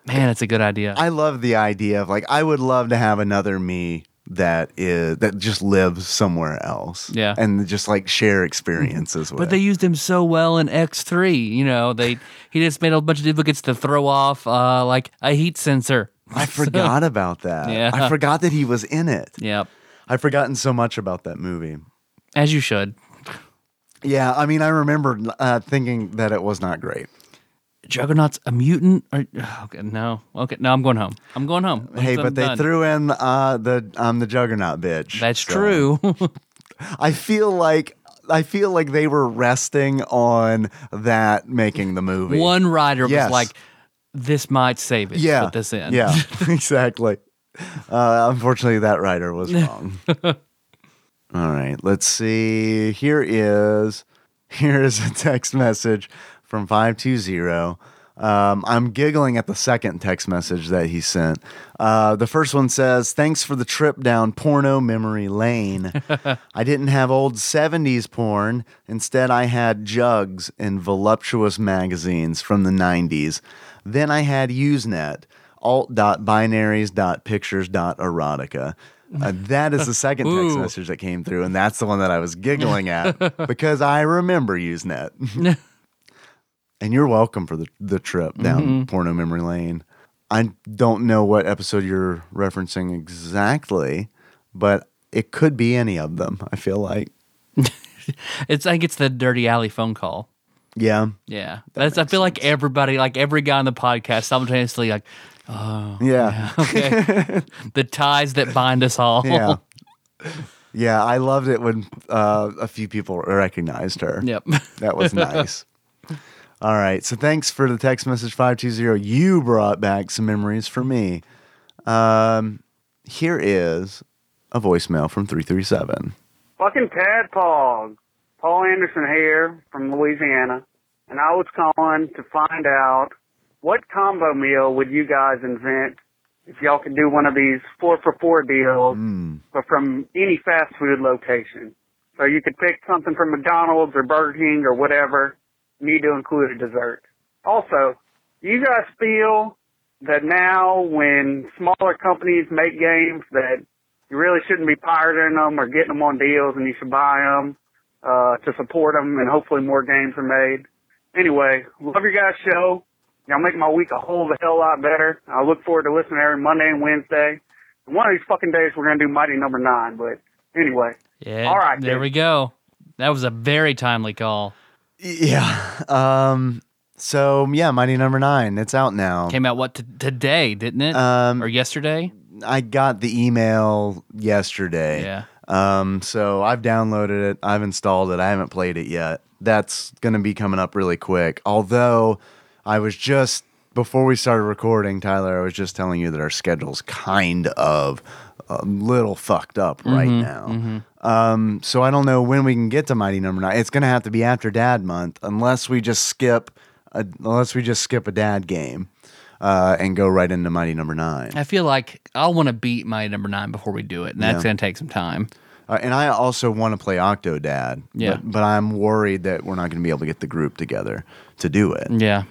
[SPEAKER 2] Man, it's a good idea.
[SPEAKER 3] I love the idea of like I would love to have another me that is that just lives somewhere else.
[SPEAKER 2] Yeah.
[SPEAKER 3] And just like share experiences with.
[SPEAKER 2] but they used him so well in X three. You know, they he just made a bunch of duplicates to throw off uh, like a heat sensor.
[SPEAKER 3] I forgot about that.
[SPEAKER 2] Yeah.
[SPEAKER 3] I forgot that he was in it.
[SPEAKER 2] Yep,
[SPEAKER 3] I've forgotten so much about that movie.
[SPEAKER 2] as you should.
[SPEAKER 3] Yeah, I mean, I remember uh, thinking that it was not great.
[SPEAKER 2] Juggernaut's a mutant? Or, okay, no. Okay, no, I'm going home. I'm going home. I'm
[SPEAKER 3] hey, but they
[SPEAKER 2] done.
[SPEAKER 3] threw in uh, the I'm the Juggernaut bitch.
[SPEAKER 2] That's
[SPEAKER 3] so-
[SPEAKER 2] true.
[SPEAKER 3] I feel like I feel like they were resting on that making the movie.
[SPEAKER 2] One writer
[SPEAKER 3] Yes.
[SPEAKER 2] was like, "This might save it.
[SPEAKER 3] yeah,
[SPEAKER 2] Put this in."
[SPEAKER 3] Yeah, exactly. Uh, unfortunately, that writer was wrong. All right, let's see. Here is here is a text message from five two zero. Um, I'm giggling at the second text message that he sent. Uh, the first one says, "Thanks for the trip down porno memory lane. I didn't have old '70s porn. Instead, I had jugs and voluptuous magazines from the '90s. Then I had Usenet." alt.binaries.pictures.erotica. Uh, that is the second text message that came through, and that's the one that I was giggling at because I remember Usenet. and you're welcome for the, the trip down
[SPEAKER 2] Mm-hmm.
[SPEAKER 3] porno memory lane. I don't know what episode you're referencing exactly, but it could be any of them. I feel like,
[SPEAKER 2] It's I think it's the dirty alley phone call.
[SPEAKER 3] yeah,
[SPEAKER 2] Yeah, that's. I feel like everybody, like every guy on the podcast, simultaneously like, oh
[SPEAKER 3] yeah,
[SPEAKER 2] okay, the ties that bind us all.
[SPEAKER 3] yeah, yeah. I loved it when uh, a few people recognized her.
[SPEAKER 2] Yep.
[SPEAKER 3] That was nice. All right. So thanks for the text message 520. You brought back some memories for me. Um, here is a voicemail from 337.
[SPEAKER 8] Fucking tadpog. Paul Anderson here from Louisiana, and I was calling to find out what combo meal would you guys invent if y'all could do one of these four for four deals, but from any fast food location. So you could pick something from McDonald's or Burger King or whatever, need to include a dessert. Also, do you guys feel that now when smaller companies make games that you really shouldn't be pirating them or getting them on deals and you should buy them uh, to support them and hopefully more games are made. Anyway, love your guys' show. Y'all make my week a whole the hell lot better. I look forward to listening every Monday and Wednesday. And one of these fucking days we're gonna do Mighty Number Nine. But anyway,
[SPEAKER 2] Yeah.
[SPEAKER 8] All right,
[SPEAKER 2] There
[SPEAKER 8] dude.
[SPEAKER 2] we go. That was a very timely call.
[SPEAKER 3] Yeah. Um, so, yeah, Mighty Number Nine. It's out now.
[SPEAKER 2] Came out what t- today, didn't it?
[SPEAKER 3] Um,
[SPEAKER 2] or yesterday?
[SPEAKER 3] I got the email yesterday.
[SPEAKER 2] Yeah.
[SPEAKER 3] Um, so I've downloaded it. I've installed it. I haven't played it yet. That's going to be coming up really quick. Although I was just before we started recording, Tyler, I was just telling you that our schedule's kind of a little fucked up right now. Um, so I don't know when we can get to Mighty Number Nine. It's going to have to be after Dad Month, unless we just skip, a, unless we just skip a Dad game. Uh, and go right into Mighty Number Nine.
[SPEAKER 2] I feel like I'll want to beat Mighty number nine before we do it, and that's
[SPEAKER 3] Yeah.
[SPEAKER 2] going to take some time.
[SPEAKER 3] Uh, and I also want to play Octodad.
[SPEAKER 2] Yeah.
[SPEAKER 3] But, but I'm worried that we're not going to be able to get the group together to do it.
[SPEAKER 2] Yeah.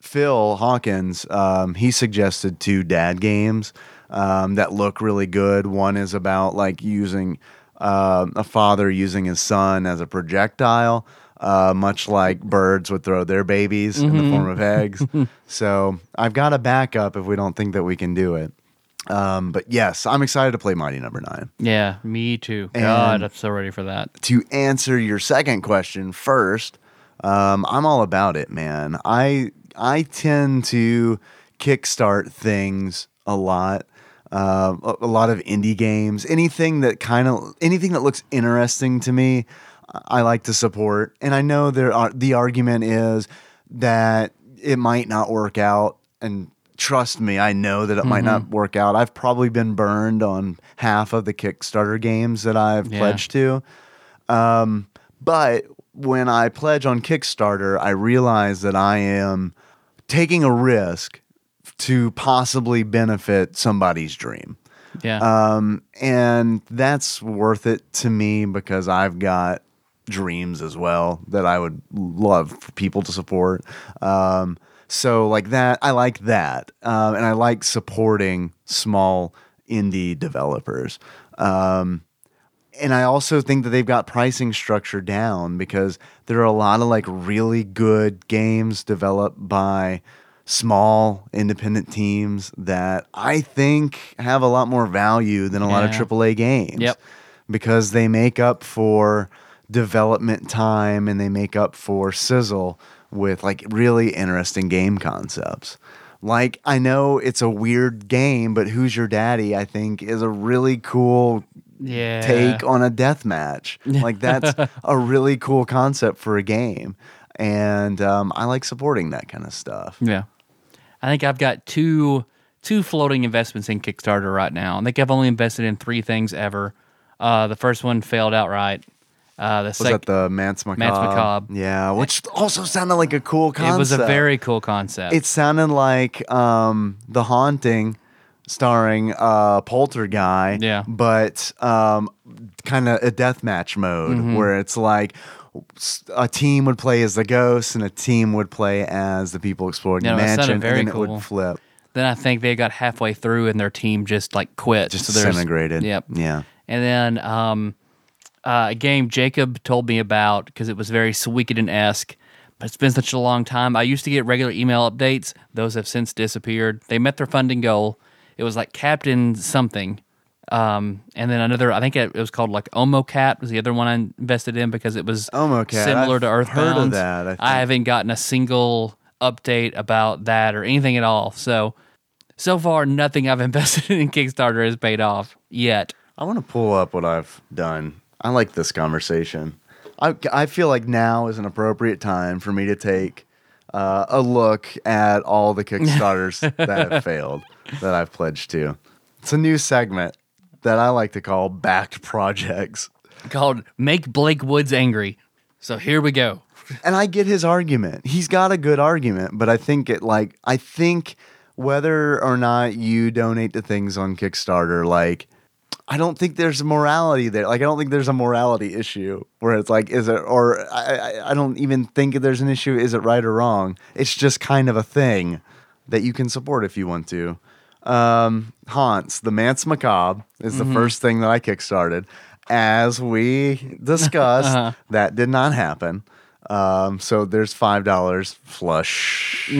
[SPEAKER 3] Phil Hawkins, um, he suggested two dad games um, that look really good. One is about like using um, a father using his son as a projectile, uh, much like birds would throw their babies in the form of eggs. so I've got a backup if we don't think that we can do it. Um, but yes, I'm excited to play Mighty Number Nine.
[SPEAKER 2] Yeah, me too. God, I'm so ready for that.
[SPEAKER 3] to answer your second question first, um, I'm all about it, man. I I tend to kickstart things a lot. Uh, a, a lot of indie games, anything that kind of anything that looks interesting to me, I like to support. And I know there are the argument is that it might not work out, and trust me, I know that it might not work out. I've probably been burned on half of the Kickstarter games that I've
[SPEAKER 2] Yeah.
[SPEAKER 3] pledged to. Um, but when I pledge on Kickstarter, I realize that I am taking a risk to possibly benefit somebody's dream.
[SPEAKER 2] Yeah.
[SPEAKER 3] Um, and that's worth it to me because I've got dreams as well that I would love for people to support. Um, so like that, I like that. Um, and I like supporting small indie developers. Um, and I also think that they've got pricing structure down because there are a lot of like really good games developed by small independent teams that I think have a lot more value than a lot of AAA games.
[SPEAKER 2] Yep.
[SPEAKER 3] Because they make up for development time and they make up for sizzle with like really interesting game concepts. Like I know it's a weird game, but Who's Your Daddy? I think is a really cool
[SPEAKER 2] yeah.
[SPEAKER 3] take on a death match. Like that's a really cool concept for a game, and um, I like supporting that kind of stuff.
[SPEAKER 2] Yeah. I think I've got two two floating investments in Kickstarter right now. I think I've only invested in three things ever. Uh, the first one failed outright. Uh, the
[SPEAKER 3] Was
[SPEAKER 2] second
[SPEAKER 3] that the Manse Macabre?
[SPEAKER 2] Manse Macabre.
[SPEAKER 3] Yeah, which also sounded like a cool concept.
[SPEAKER 2] it was a very cool concept.
[SPEAKER 3] It sounded like um, the haunting, starring uh, Poltergeist.
[SPEAKER 2] Yeah.
[SPEAKER 3] but um, kind of a deathmatch mode
[SPEAKER 2] Mm-hmm.
[SPEAKER 3] where it's like a team would play as the ghosts and a team would play as the people exploring
[SPEAKER 2] Yeah,
[SPEAKER 3] the
[SPEAKER 2] it
[SPEAKER 3] mansion,
[SPEAKER 2] very
[SPEAKER 3] and then it
[SPEAKER 2] cool.
[SPEAKER 3] would flip.
[SPEAKER 2] then I think they got halfway through and their team just like quit.
[SPEAKER 3] Just
[SPEAKER 2] So
[SPEAKER 3] disintegrated.
[SPEAKER 2] Yep.
[SPEAKER 3] Yeah.
[SPEAKER 2] And then um, uh, a game Jacob told me about because it was very Suikoden esque, but it's been such a long time. I used to get regular email updates. Those have since disappeared. They met their funding goal. It was like Captain something. Um, and then another, I think it, it was called like Omocat was the other one I invested in because it was
[SPEAKER 3] Omocat,
[SPEAKER 2] similar to
[SPEAKER 3] I've
[SPEAKER 2] Earthbound.
[SPEAKER 3] heard of that, I think.
[SPEAKER 2] haven't gotten a single update about that or anything at all. So, so far, nothing I've invested in Kickstarter has paid off yet.
[SPEAKER 3] I want to pull up what I've done. I like this conversation. I, I feel like now is an appropriate time for me to take uh, a look at all the Kickstarters that have failed that I've pledged to. It's a new segment that I like to call backed projects.
[SPEAKER 2] called Make Blake Woods Angry. So here we go.
[SPEAKER 3] And I get his argument. He's got a good argument, but I think it like I think whether or not you donate to things on Kickstarter, like I don't think there's a morality there. Like I don't think there's a morality issue where it's like, is it or I, I, I don't even think there's an issue. Is it right or wrong? It's just kind of a thing that you can support if you want to. Um, Haunts, the Manse Macabre is the first thing that I kickstarted. As we discussed, that did not happen. Um, so there's five dollars flush.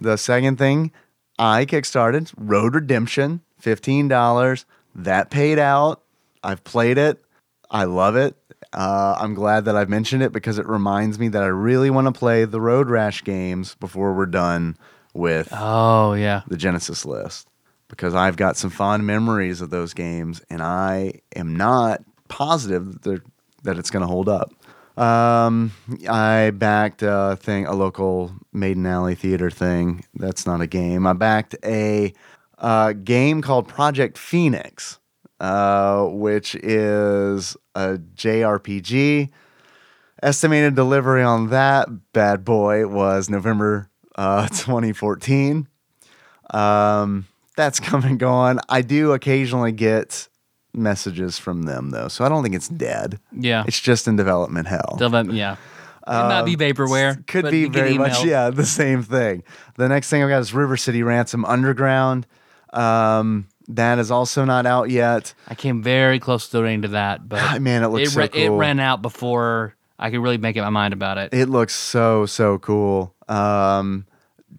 [SPEAKER 3] the second thing I kickstarted Road Redemption, fifteen dollars. That paid out. I've played it. I love it. Uh, I'm glad that I've mentioned it because it reminds me that I really want to play the Road Rash games before we're done with
[SPEAKER 2] Oh yeah.
[SPEAKER 3] the Genesis list because I've got some fond memories of those games, and I am not positive that, that it's going to hold up. Um, I backed a thing, a local Maiden Alley theater thing. That's not a game. I backed a uh, game called Project Phoenix, uh, which is a JRPG. Estimated delivery on that bad boy was November uh, 2014. Um, that's come and gone. I do occasionally get messages from them though, so I don't think it's dead.
[SPEAKER 2] Yeah.
[SPEAKER 3] It's just in development hell.
[SPEAKER 2] Develop- yeah. It might be vaporware.
[SPEAKER 3] Could be very much, yeah, the same thing. The next thing I've got is River City Ransom Underground. Um, That is also not out yet.
[SPEAKER 2] I came very close to donating to that, but
[SPEAKER 3] Man, it looks
[SPEAKER 2] it,
[SPEAKER 3] so
[SPEAKER 2] ra- it ran out before I could really make up my mind about it.
[SPEAKER 3] It looks so so cool. Um,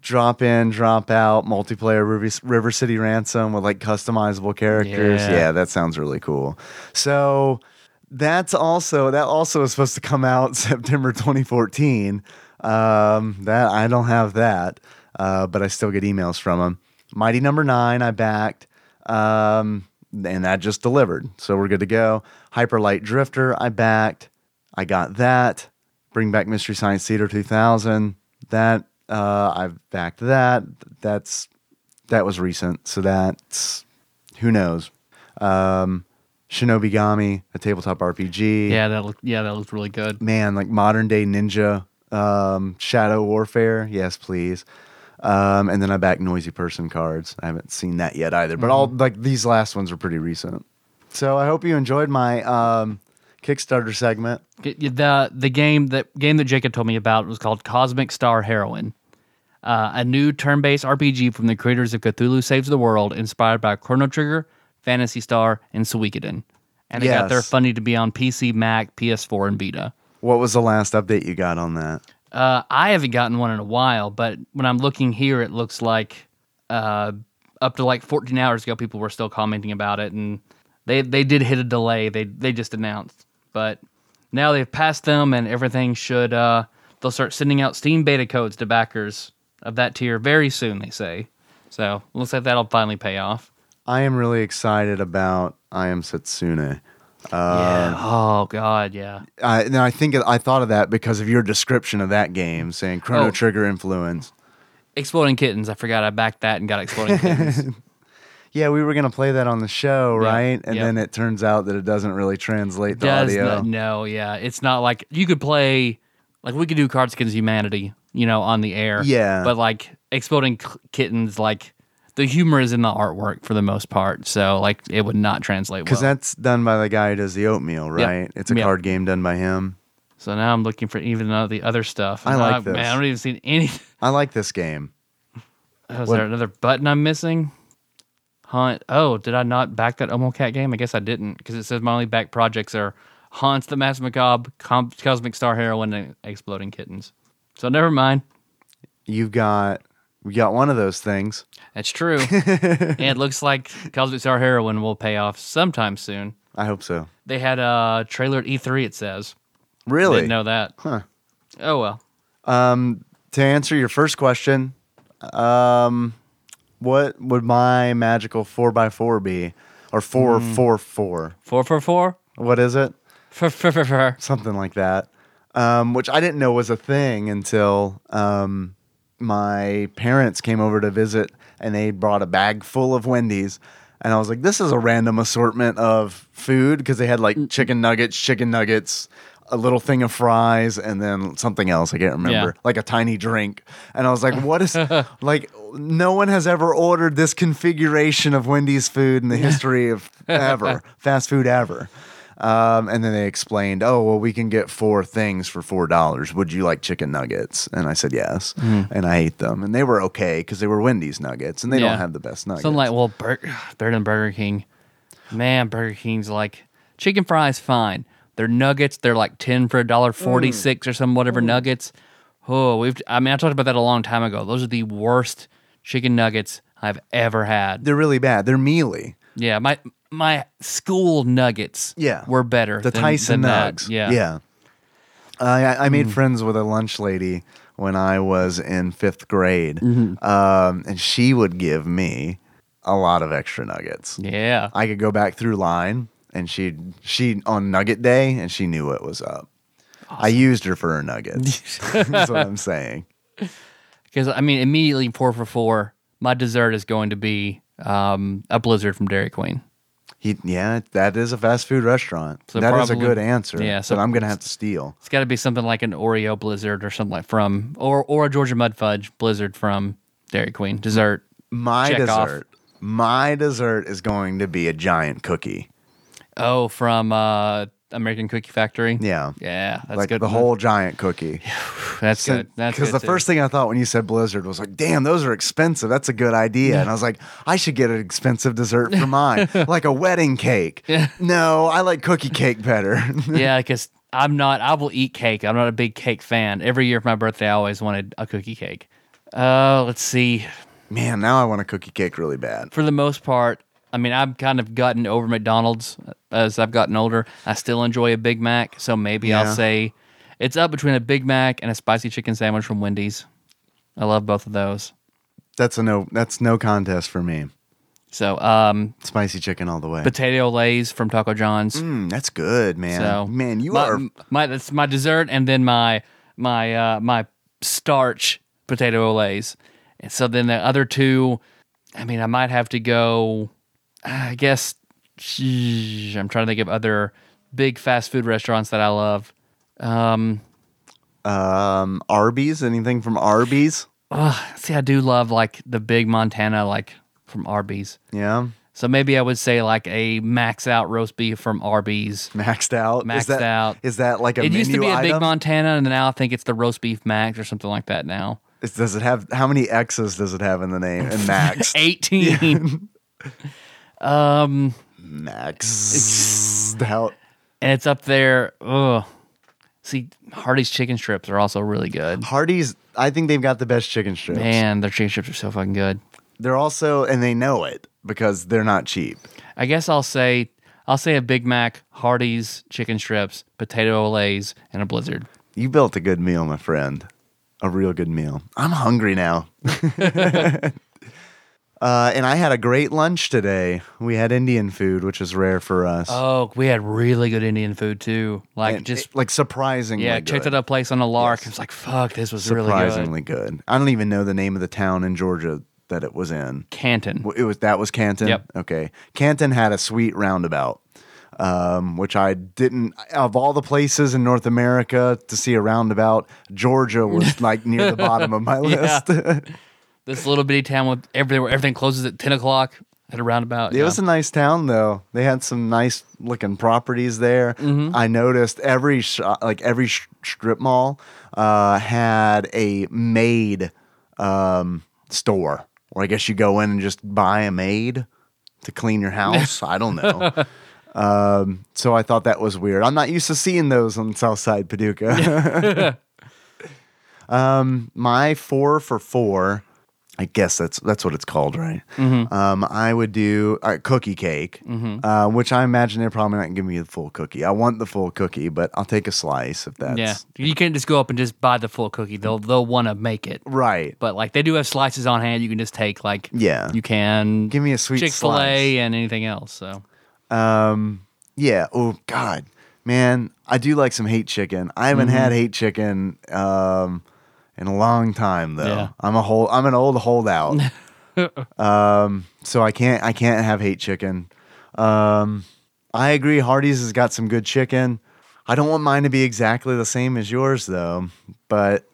[SPEAKER 3] drop in, drop out, multiplayer River, River City Ransom with like customizable characters.
[SPEAKER 2] Yeah.
[SPEAKER 3] Yeah. that sounds really cool. So that's also that also is supposed to come out September 2014. Um, that I don't have that, uh, but I still get emails from them. Mighty Number Nine, I backed. Um, and that just delivered. So we're good to go. Hyperlight Drifter, I backed. I got that. Bring back Mystery Science Theater 2000. That uh, I've backed that. That's that was recent. So that's who knows. Um, Shinobi Gami, a tabletop RPG.
[SPEAKER 2] yeah, that looked yeah that looked really good.
[SPEAKER 3] Man, like modern day ninja, um, Shadow Warfare. Yes, please. Um, and then I back Noisy Person cards. I haven't seen that yet either. But all like these last ones are pretty recent. So I hope you enjoyed my um, Kickstarter segment.
[SPEAKER 2] The the game that game that Jacob told me about was called Cosmic Star Heroine, uh, a new turn-based RPG from the creators of Cthulhu Saves the World, inspired by Chrono Trigger, Phantasy Star, and Suikoden. And they got their
[SPEAKER 3] Yes.
[SPEAKER 2] funding to be on PC, Mac, PS4, and Vita.
[SPEAKER 3] What was the last update you got on that?
[SPEAKER 2] Uh, I haven't gotten one in a while, but when I'm looking here, it looks like uh, up to like 14 hours ago, people were still commenting about it, and they they did hit a delay. They they just announced, but now they've passed them, and everything should uh, they'll start sending out Steam beta codes to backers of that tier very soon. They say, so looks like that'll finally pay off.
[SPEAKER 3] I am really excited about I Am Setsuna.
[SPEAKER 2] yeah. Oh God. Yeah.
[SPEAKER 3] I, now I think I thought of that because of your description of that game, saying Chrono
[SPEAKER 2] Oh.
[SPEAKER 3] Trigger influence.
[SPEAKER 2] Exploding kittens. I forgot I backed that and got exploding kittens.
[SPEAKER 3] Yeah, we were gonna play that on the show, right? And
[SPEAKER 2] yep.
[SPEAKER 3] then it turns out that it doesn't really translate the
[SPEAKER 2] does
[SPEAKER 3] audio.
[SPEAKER 2] not, no, yeah, it's not like you could play like we could do Cards Against Humanity, you know, on the air.
[SPEAKER 3] Yeah.
[SPEAKER 2] but like exploding kittens, like the humor is in the artwork for the most part, so like it would not translate well.
[SPEAKER 3] Because that's done by the guy who does the oatmeal, right? It's a
[SPEAKER 2] Yep.
[SPEAKER 3] card game done by him.
[SPEAKER 2] so now I'm looking for even the other stuff.
[SPEAKER 3] I like
[SPEAKER 2] Uh,
[SPEAKER 3] this.
[SPEAKER 2] Man, I don't even see any.
[SPEAKER 3] I like this game.
[SPEAKER 2] Oh, is
[SPEAKER 3] What-
[SPEAKER 2] there another button I'm missing? Haunt. Oh, did I not back that Omo Cat game? I guess I didn't because it says my only back projects are Haunts, the Mass Macabre, Com- Cosmic Star Heroine, and Exploding Kittens. So never mind.
[SPEAKER 3] You've got we got one of those things.
[SPEAKER 2] That's true. and it looks like Cosmic Star Heroine will pay off sometime soon.
[SPEAKER 3] I hope so.
[SPEAKER 2] They had a trailer at E3, it says.
[SPEAKER 3] Really?
[SPEAKER 2] Didn't know that.
[SPEAKER 3] Huh.
[SPEAKER 2] Oh, well.
[SPEAKER 3] Um, to answer your first question, um, what would my magical four x four be, or four
[SPEAKER 2] Hmm.
[SPEAKER 3] four four?
[SPEAKER 2] Four for four?
[SPEAKER 3] What is it?
[SPEAKER 2] For, for, for, for.
[SPEAKER 3] Something like that. Um, which I didn't know was a thing until um, my parents came over to visit, and they brought a bag full of Wendy's. And I was like, this is a random assortment of food because they had like chicken nuggets, chicken nuggets, a little thing of fries, and then something else. I can't remember,
[SPEAKER 2] Yeah.
[SPEAKER 3] like a tiny drink. And I was like, what is like, no one has ever ordered this configuration of Wendy's food in the history of ever, fast food ever. Um, and then they explained, oh, well, we can get four things for four dollars. Would you like chicken nuggets? And I said yes, and I ate them, and they were okay because they were Wendy's nuggets, and they
[SPEAKER 2] Yeah.
[SPEAKER 3] don't have the best nuggets.
[SPEAKER 2] Something like, well, Bur- better than Burger King. Man, Burger King's like, chicken fries, fine. Their nuggets, they're like 10 for a dollar mm. 46 or some whatever mm. nuggets. Oh, we've, I mean, I talked about that a long time ago. Those are the worst chicken nuggets I've ever had.
[SPEAKER 3] they're really bad. They're mealy.
[SPEAKER 2] Yeah, my my school nuggets
[SPEAKER 3] Yeah.
[SPEAKER 2] were better.
[SPEAKER 3] The
[SPEAKER 2] than,
[SPEAKER 3] Tyson
[SPEAKER 2] than that.
[SPEAKER 3] nugs.
[SPEAKER 2] Yeah.
[SPEAKER 3] yeah. I, I I made mm. friends with a lunch lady when I was in fifth grade, mm-hmm. um, and she would give me a lot of extra nuggets.
[SPEAKER 2] Yeah.
[SPEAKER 3] I could go back through line, and she she on Nugget Day, and she knew what was up. I used her for her nuggets. That's what I'm saying.
[SPEAKER 2] Because I mean, immediately four for four, my dessert is going to be um, a blizzard from Dairy Queen.
[SPEAKER 3] He, yeah, that is a fast food restaurant.
[SPEAKER 2] So
[SPEAKER 3] that is a good answer.
[SPEAKER 2] yeah, so-
[SPEAKER 3] but I'm gonna have to steal.
[SPEAKER 2] It's got to be something like an Oreo blizzard or something like from or or a Georgia mud fudge blizzard from Dairy Queen dessert.
[SPEAKER 3] My
[SPEAKER 2] Check off.
[SPEAKER 3] dessert. My dessert is going to be a giant cookie.
[SPEAKER 2] Oh, from uh, American Cookie Factory.
[SPEAKER 3] Yeah.
[SPEAKER 2] Yeah, that's
[SPEAKER 3] like
[SPEAKER 2] good.
[SPEAKER 3] the whole giant cookie.
[SPEAKER 2] That's good. That's
[SPEAKER 3] Because the
[SPEAKER 2] too.
[SPEAKER 3] first thing I thought when you said Blizzard was like, damn, those are expensive. That's a good idea. And I was like, I should get an expensive dessert for mine, like a wedding cake. No, I like cookie cake better.
[SPEAKER 2] yeah, because I'm not. I will eat cake. I'm not a big cake fan. Every year for my birthday, I always wanted a cookie cake. Uh, let's see.
[SPEAKER 3] Man, now I want a cookie cake really bad.
[SPEAKER 2] For the most part, I mean, I've kind of gotten over McDonald's as I've gotten older. I still enjoy a Big Mac, so maybe
[SPEAKER 3] Yeah.
[SPEAKER 2] I'll say it's up between a Big Mac and a spicy chicken sandwich from Wendy's. I love both of those.
[SPEAKER 3] That's a no. That's no contest for me.
[SPEAKER 2] So, um,
[SPEAKER 3] Spicy chicken all the way.
[SPEAKER 2] potato lays from Taco John's.
[SPEAKER 3] Mm, that's good, man.
[SPEAKER 2] So
[SPEAKER 3] man, you
[SPEAKER 2] my,
[SPEAKER 3] are.
[SPEAKER 2] my that's my dessert, and then my my uh, my starch potato Olés. And so then the other two, I mean, I might have to go. I guess I'm trying to think of other big fast food restaurants that I love. Um,
[SPEAKER 3] Um, Arby's. Anything from Arby's?
[SPEAKER 2] ugh, see, I do love like the big Montana, like from Arby's.
[SPEAKER 3] Yeah,
[SPEAKER 2] So maybe I would say like a max out roast beef from Arby's.
[SPEAKER 3] maxed out.
[SPEAKER 2] Maxed
[SPEAKER 3] is that,
[SPEAKER 2] out.
[SPEAKER 3] Is that like a
[SPEAKER 2] It used to be a big? Montana, and now I think it's the roast beef max or something like that now.
[SPEAKER 3] Does it have how many X's does it have in the name? And Max.
[SPEAKER 2] 18. um,
[SPEAKER 3] Max. How?
[SPEAKER 2] and it's up there. Ugh. See, Hardee's chicken strips are also really good.
[SPEAKER 3] Hardee's, I think they've got the best chicken strips.
[SPEAKER 2] Man, their chicken strips are so fucking good.
[SPEAKER 3] They're also, and they know it because they're not cheap.
[SPEAKER 2] I guess I'll say I'll say a Big Mac, Hardee's chicken strips, potato Olés, and a Blizzard.
[SPEAKER 3] You built a good meal, my friend. A real good meal. I'm hungry now. uh, and I had a great lunch today. We had Indian food, which is rare for us.
[SPEAKER 2] Oh, we had really good Indian food too. Like
[SPEAKER 3] And
[SPEAKER 2] just
[SPEAKER 3] it- like surprisingly
[SPEAKER 2] yeah,
[SPEAKER 3] good.
[SPEAKER 2] checked out a place on a lark. It was like fuck, this was really good.
[SPEAKER 3] surprisingly good. I don't even know the name of the town in Georgia that it was in.
[SPEAKER 2] Canton.
[SPEAKER 3] It was that was Canton.
[SPEAKER 2] Yep.
[SPEAKER 3] Okay. Canton had a sweet roundabout, um, which I didn't. Of all the places in North America to see a roundabout, Georgia was like near the bottom of my
[SPEAKER 2] Yeah.
[SPEAKER 3] list.
[SPEAKER 2] This little bitty town with everything where everything closes at ten o'clock at a roundabout.
[SPEAKER 3] It
[SPEAKER 2] yeah.
[SPEAKER 3] was a nice town though. They had some nice looking properties there.
[SPEAKER 2] Mm-hmm.
[SPEAKER 3] I noticed every sh- like every sh- strip mall uh, had a maid um, store, where I guess you go in and just buy a maid to clean your house. I don't know. Um, so I thought that was weird. I'm not used to seeing those on Southside Paducah. um, my four for four. I guess that's that's what it's called, right?
[SPEAKER 2] Mm-hmm.
[SPEAKER 3] Um, I would do a cookie cake, uh, which I imagine they're probably not gonna give me the full cookie. I want the full cookie, but I'll take a slice if that's
[SPEAKER 2] yeah. You can't just go up and just buy the full cookie. They'll they'll want to make it.
[SPEAKER 3] right.
[SPEAKER 2] But like they do have slices on hand. You can just take like
[SPEAKER 3] Yeah.
[SPEAKER 2] You can
[SPEAKER 3] Give me a sweet
[SPEAKER 2] Chick Fil. A and anything else. So
[SPEAKER 3] Um, yeah. Oh God, man, I do like some hate chicken. I haven't
[SPEAKER 2] Mm-hmm.
[SPEAKER 3] had hate chicken um, in a long time though.
[SPEAKER 2] Yeah.
[SPEAKER 3] I'm a whole. I'm an old holdout. um, so I can't. I can't have hate chicken. Um, I agree. Hardee's has got some good chicken. I don't want mine to be exactly the same as yours though, but.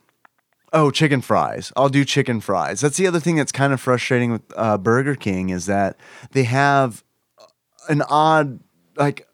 [SPEAKER 3] Oh, chicken fries. I'll do chicken fries. That's the other thing that's kind of frustrating with uh, Burger King is that they have an odd, like,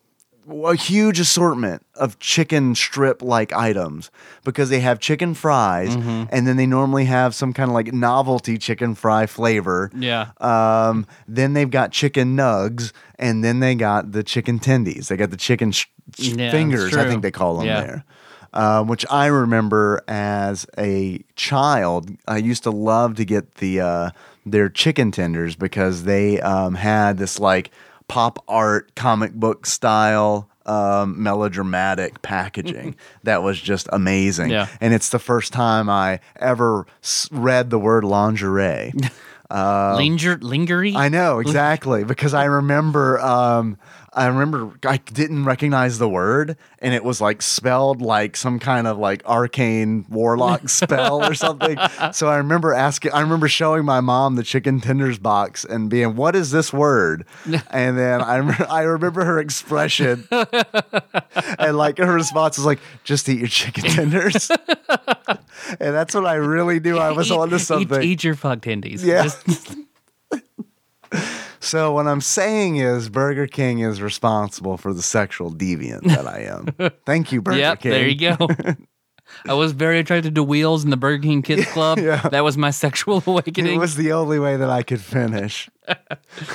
[SPEAKER 3] a huge assortment of chicken strip like items because they have chicken fries and then they normally have some kind of like novelty chicken fry flavor.
[SPEAKER 2] yeah.
[SPEAKER 3] Um, then they've got chicken nugs and then they got the chicken tendies. They got the chicken sh-
[SPEAKER 2] Yeah,
[SPEAKER 3] fingers, I think they call them
[SPEAKER 2] Yeah.
[SPEAKER 3] there. Um, which I remember as a child, I used to love to get the uh, their chicken tenders because they um, had this like pop art comic book style um, melodramatic packaging that was just amazing.
[SPEAKER 2] Yeah.
[SPEAKER 3] And it's the first time I ever s- read the word lingerie.
[SPEAKER 2] Linger lingery.
[SPEAKER 3] I know exactly because I remember. Um, I remember I didn't recognize the word, and it was like spelled like some kind of like arcane warlock spell or something. So I remember asking. I remember showing my mom the chicken tenders box and being, "What is this word?" And then I rem- I remember her expression, and like her response was like, "Just eat your chicken tenders." and that's when I really knew I was
[SPEAKER 2] Eat-
[SPEAKER 3] onto
[SPEAKER 2] eat-
[SPEAKER 3] something.
[SPEAKER 2] Eat, your fuck tendies.
[SPEAKER 3] Yeah.
[SPEAKER 2] Just-
[SPEAKER 3] So what I'm saying is Burger King is responsible for the sexual deviant that I am. Thank you, Burger
[SPEAKER 2] yep,
[SPEAKER 3] King.
[SPEAKER 2] there you go. I was very attracted to wheels in the Burger King Kids Club.
[SPEAKER 3] Yeah.
[SPEAKER 2] That was my sexual awakening.
[SPEAKER 3] It was the only way that I could finish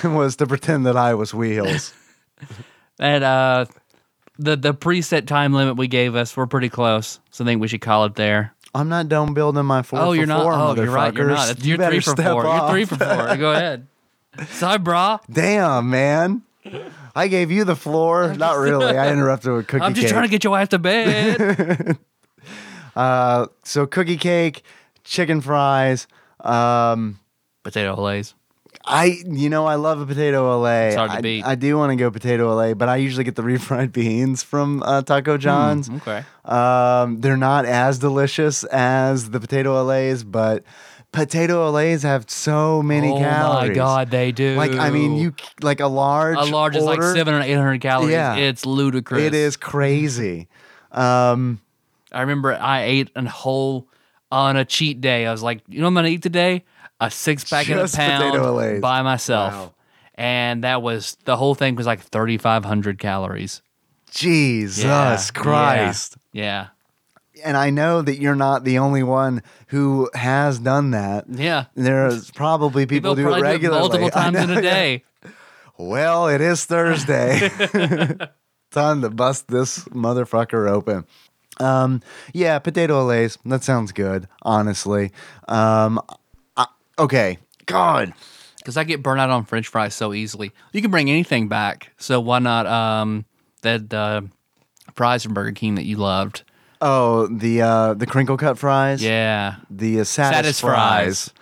[SPEAKER 3] was to pretend that I was wheels.
[SPEAKER 2] and uh, the the preset time limit we gave us, we're pretty close. So I think we should call it there.
[SPEAKER 3] I'm not done building my four.
[SPEAKER 2] oh,
[SPEAKER 3] for
[SPEAKER 2] you're not.
[SPEAKER 3] Four,
[SPEAKER 2] oh, you're right. You're not.
[SPEAKER 3] You
[SPEAKER 2] You're
[SPEAKER 3] better
[SPEAKER 2] three for four. You're three for four. Go ahead. Sorry, brah.
[SPEAKER 3] Damn, man. I gave you the floor. Not really. I interrupted with cookie cake.
[SPEAKER 2] I'm just
[SPEAKER 3] cake.
[SPEAKER 2] trying to get your ass to bed.
[SPEAKER 3] Uh, so cookie cake, chicken fries. Um,
[SPEAKER 2] Potato lays.
[SPEAKER 3] I, you know, I love a potato Olé.
[SPEAKER 2] It's hard to
[SPEAKER 3] I,
[SPEAKER 2] beat.
[SPEAKER 3] I do want to go potato Olé, but I usually get the refried beans from uh, Taco John's.
[SPEAKER 2] Okay.
[SPEAKER 3] Um, they're not as delicious as the potato Olés, but potato Olés have so many
[SPEAKER 2] oh
[SPEAKER 3] calories.
[SPEAKER 2] Oh my god, they do.
[SPEAKER 3] Like, I mean, you like a large.
[SPEAKER 2] a large is like
[SPEAKER 3] order,
[SPEAKER 2] seven or eight hundred calories.
[SPEAKER 3] Yeah.
[SPEAKER 2] It's ludicrous.
[SPEAKER 3] It is crazy. Um,
[SPEAKER 2] I remember I ate a whole on a cheat day. I was like, you know what I'm gonna eat today? A six pack in a
[SPEAKER 3] Just potato Olés.
[SPEAKER 2] pound by myself.
[SPEAKER 3] Wow.
[SPEAKER 2] And that was the whole thing was like thirty five hundred calories.
[SPEAKER 3] Jesus
[SPEAKER 2] Yeah,
[SPEAKER 3] Christ.
[SPEAKER 2] Yeah.
[SPEAKER 3] And I know that you're not the only one who has done that.
[SPEAKER 2] Yeah.
[SPEAKER 3] There's probably people,
[SPEAKER 2] People
[SPEAKER 3] do it regularly.
[SPEAKER 2] multiple
[SPEAKER 3] I
[SPEAKER 2] times in
[SPEAKER 3] know,
[SPEAKER 2] a
[SPEAKER 3] yeah.
[SPEAKER 2] day.
[SPEAKER 3] Well, it is Thursday. Time to bust this motherfucker open. Um, yeah, potato Olés. That sounds good, honestly. Um, okay, God.
[SPEAKER 2] Because I get burnt out on French fries so easily. You can bring anything back. So why not um that uh, fries from Burger King that you loved?
[SPEAKER 3] Oh, the uh, the crinkle cut fries.
[SPEAKER 2] Yeah.
[SPEAKER 3] the uh, satis,
[SPEAKER 2] Satis
[SPEAKER 3] fries.
[SPEAKER 2] fries.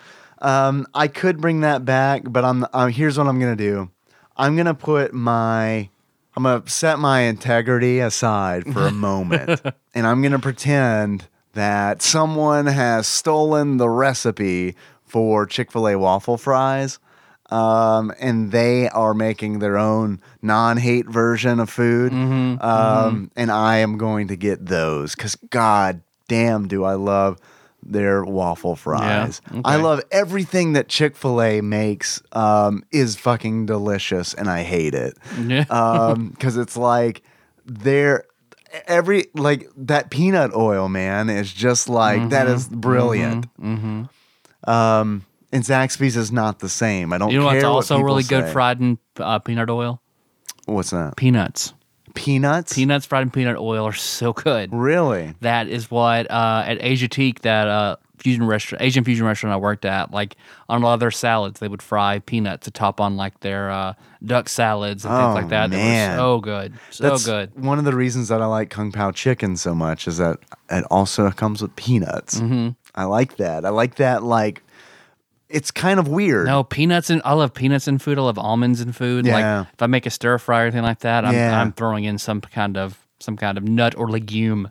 [SPEAKER 3] Um, I could bring that back, but I'm. Uh, here's what I'm gonna do. I'm gonna put my. I'm gonna set my integrity aside for a moment, and I'm gonna pretend that someone has stolen the recipe for Chick Fil A waffle fries. Um, and they are making their own non-hate version of food. Um, and I am going to get those because God damn, do I love their waffle fries. I
[SPEAKER 2] okay.
[SPEAKER 3] love everything that Chick Fil A makes. Um, is fucking delicious, and I hate it.
[SPEAKER 2] Yeah.
[SPEAKER 3] Um, because it's like they're every like that peanut oil man is just like that is
[SPEAKER 2] Mm-hmm.
[SPEAKER 3] brilliant. Um, and Zaxby's is not the same. I don't.
[SPEAKER 2] you know what's
[SPEAKER 3] what
[SPEAKER 2] also
[SPEAKER 3] people
[SPEAKER 2] really good
[SPEAKER 3] say.
[SPEAKER 2] fried in uh, peanut oil?
[SPEAKER 3] What's that?
[SPEAKER 2] Peanuts.
[SPEAKER 3] Peanuts.
[SPEAKER 2] Peanuts fried in peanut oil are so good.
[SPEAKER 3] Really?
[SPEAKER 2] That is what uh, at Asiatique, that uh, fusion restaurant, Asian fusion restaurant I worked at, like on a lot of their salads, they would fry peanuts to top on like their uh, duck salads and
[SPEAKER 3] Oh,
[SPEAKER 2] things like that.
[SPEAKER 3] man.
[SPEAKER 2] That were so good, so
[SPEAKER 3] That's
[SPEAKER 2] good.
[SPEAKER 3] One of the reasons that I like Kung Pao chicken so much is that it also comes with peanuts.
[SPEAKER 2] Mm-hmm.
[SPEAKER 3] I like that. I like that. Like, it's kind of weird.
[SPEAKER 2] No peanuts and I love peanuts in food. I love almonds in food.
[SPEAKER 3] Yeah.
[SPEAKER 2] Like if I make a stir fry or anything like that, I'm,
[SPEAKER 3] Yeah.
[SPEAKER 2] I'm throwing in some kind of some kind of nut or legume.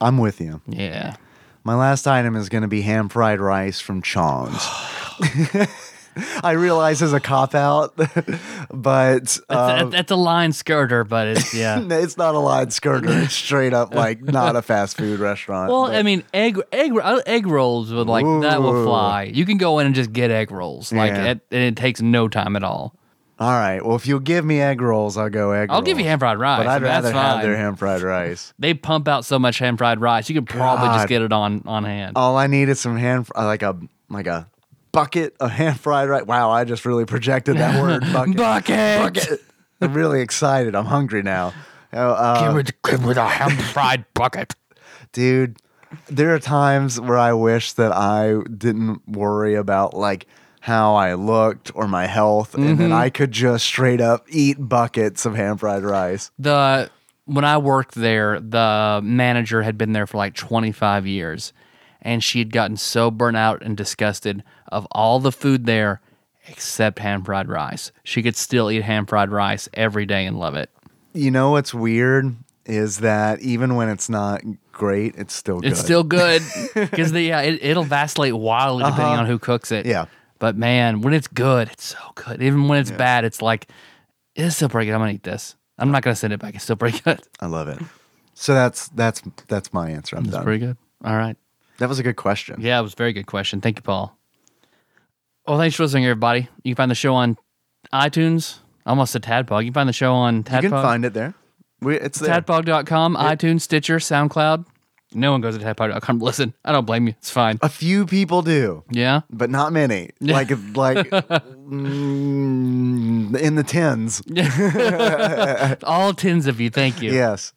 [SPEAKER 3] I'm with you.
[SPEAKER 2] Yeah.
[SPEAKER 3] My last item is going to be ham fried rice from Chong's. I realize it's a cop out, but
[SPEAKER 2] That's,
[SPEAKER 3] uh,
[SPEAKER 2] that's a line skirter, but it's yeah.
[SPEAKER 3] it's not a line skirter. It's straight up like not a fast food restaurant.
[SPEAKER 2] Well,
[SPEAKER 3] but-
[SPEAKER 2] I mean, egg egg uh, egg rolls would like that will fly. You can go in and just get egg rolls, like
[SPEAKER 3] Yeah.
[SPEAKER 2] it, and it takes no time at all.
[SPEAKER 3] all right. Well, if you'll give me egg rolls, I'll go egg.
[SPEAKER 2] I'll give you
[SPEAKER 3] rolls.
[SPEAKER 2] ham fried rice,
[SPEAKER 3] but I'd
[SPEAKER 2] that's
[SPEAKER 3] rather have their ham fried rice.
[SPEAKER 2] They pump out so much ham fried rice, you could probably
[SPEAKER 3] God.
[SPEAKER 2] just get it on on hand.
[SPEAKER 3] All I need is some ham, like a like a bucket of hand fried rice. Wow, I just really projected that word bucket.
[SPEAKER 2] Bucket.
[SPEAKER 3] bucket. I'm really excited. I'm hungry now. Uh,
[SPEAKER 2] with give with a ham fried bucket.
[SPEAKER 3] dude there are times where i wish that i didn't worry about like how i looked or my health and
[SPEAKER 2] Mm-hmm.
[SPEAKER 3] then i could just straight up eat buckets of ham fried rice
[SPEAKER 2] the when I worked there, the manager had been there for like 25 years, and she had gotten so burnt out and disgusted of all the food there except ham fried rice. She could still eat ham fried rice every day and love it.
[SPEAKER 3] you know what's weird is that even when it's not great it's still good
[SPEAKER 2] It's still good because yeah, it, it'll vacillate wildly depending
[SPEAKER 3] Uh-huh.
[SPEAKER 2] on who cooks it.
[SPEAKER 3] Yeah.
[SPEAKER 2] but man, when it's good, it's so good. Even when it's bad, it's like it's still pretty good. I'm gonna eat this. I'm not gonna send it back. It's still pretty good.
[SPEAKER 3] i love it so that's that's that's my answer i'm done.
[SPEAKER 2] It's
[SPEAKER 3] done
[SPEAKER 2] pretty good. All right.
[SPEAKER 3] That was a good question
[SPEAKER 2] Yeah, it was a very good question. Thank you, Paul. Well, thanks for listening, everybody. You can find the show on iTunes. Almost a Tadpog. You can find the show on Tadpog.
[SPEAKER 3] You can find it there. We, it's there.
[SPEAKER 2] Tadpog.com, iTunes, Stitcher, SoundCloud. No one goes to tadpog.com. Listen, I don't blame you. It's fine.
[SPEAKER 3] A few people do,
[SPEAKER 2] Yeah.
[SPEAKER 3] but not many. Like like mm, in the tens.
[SPEAKER 2] All tens of you. Thank you.
[SPEAKER 3] Yes.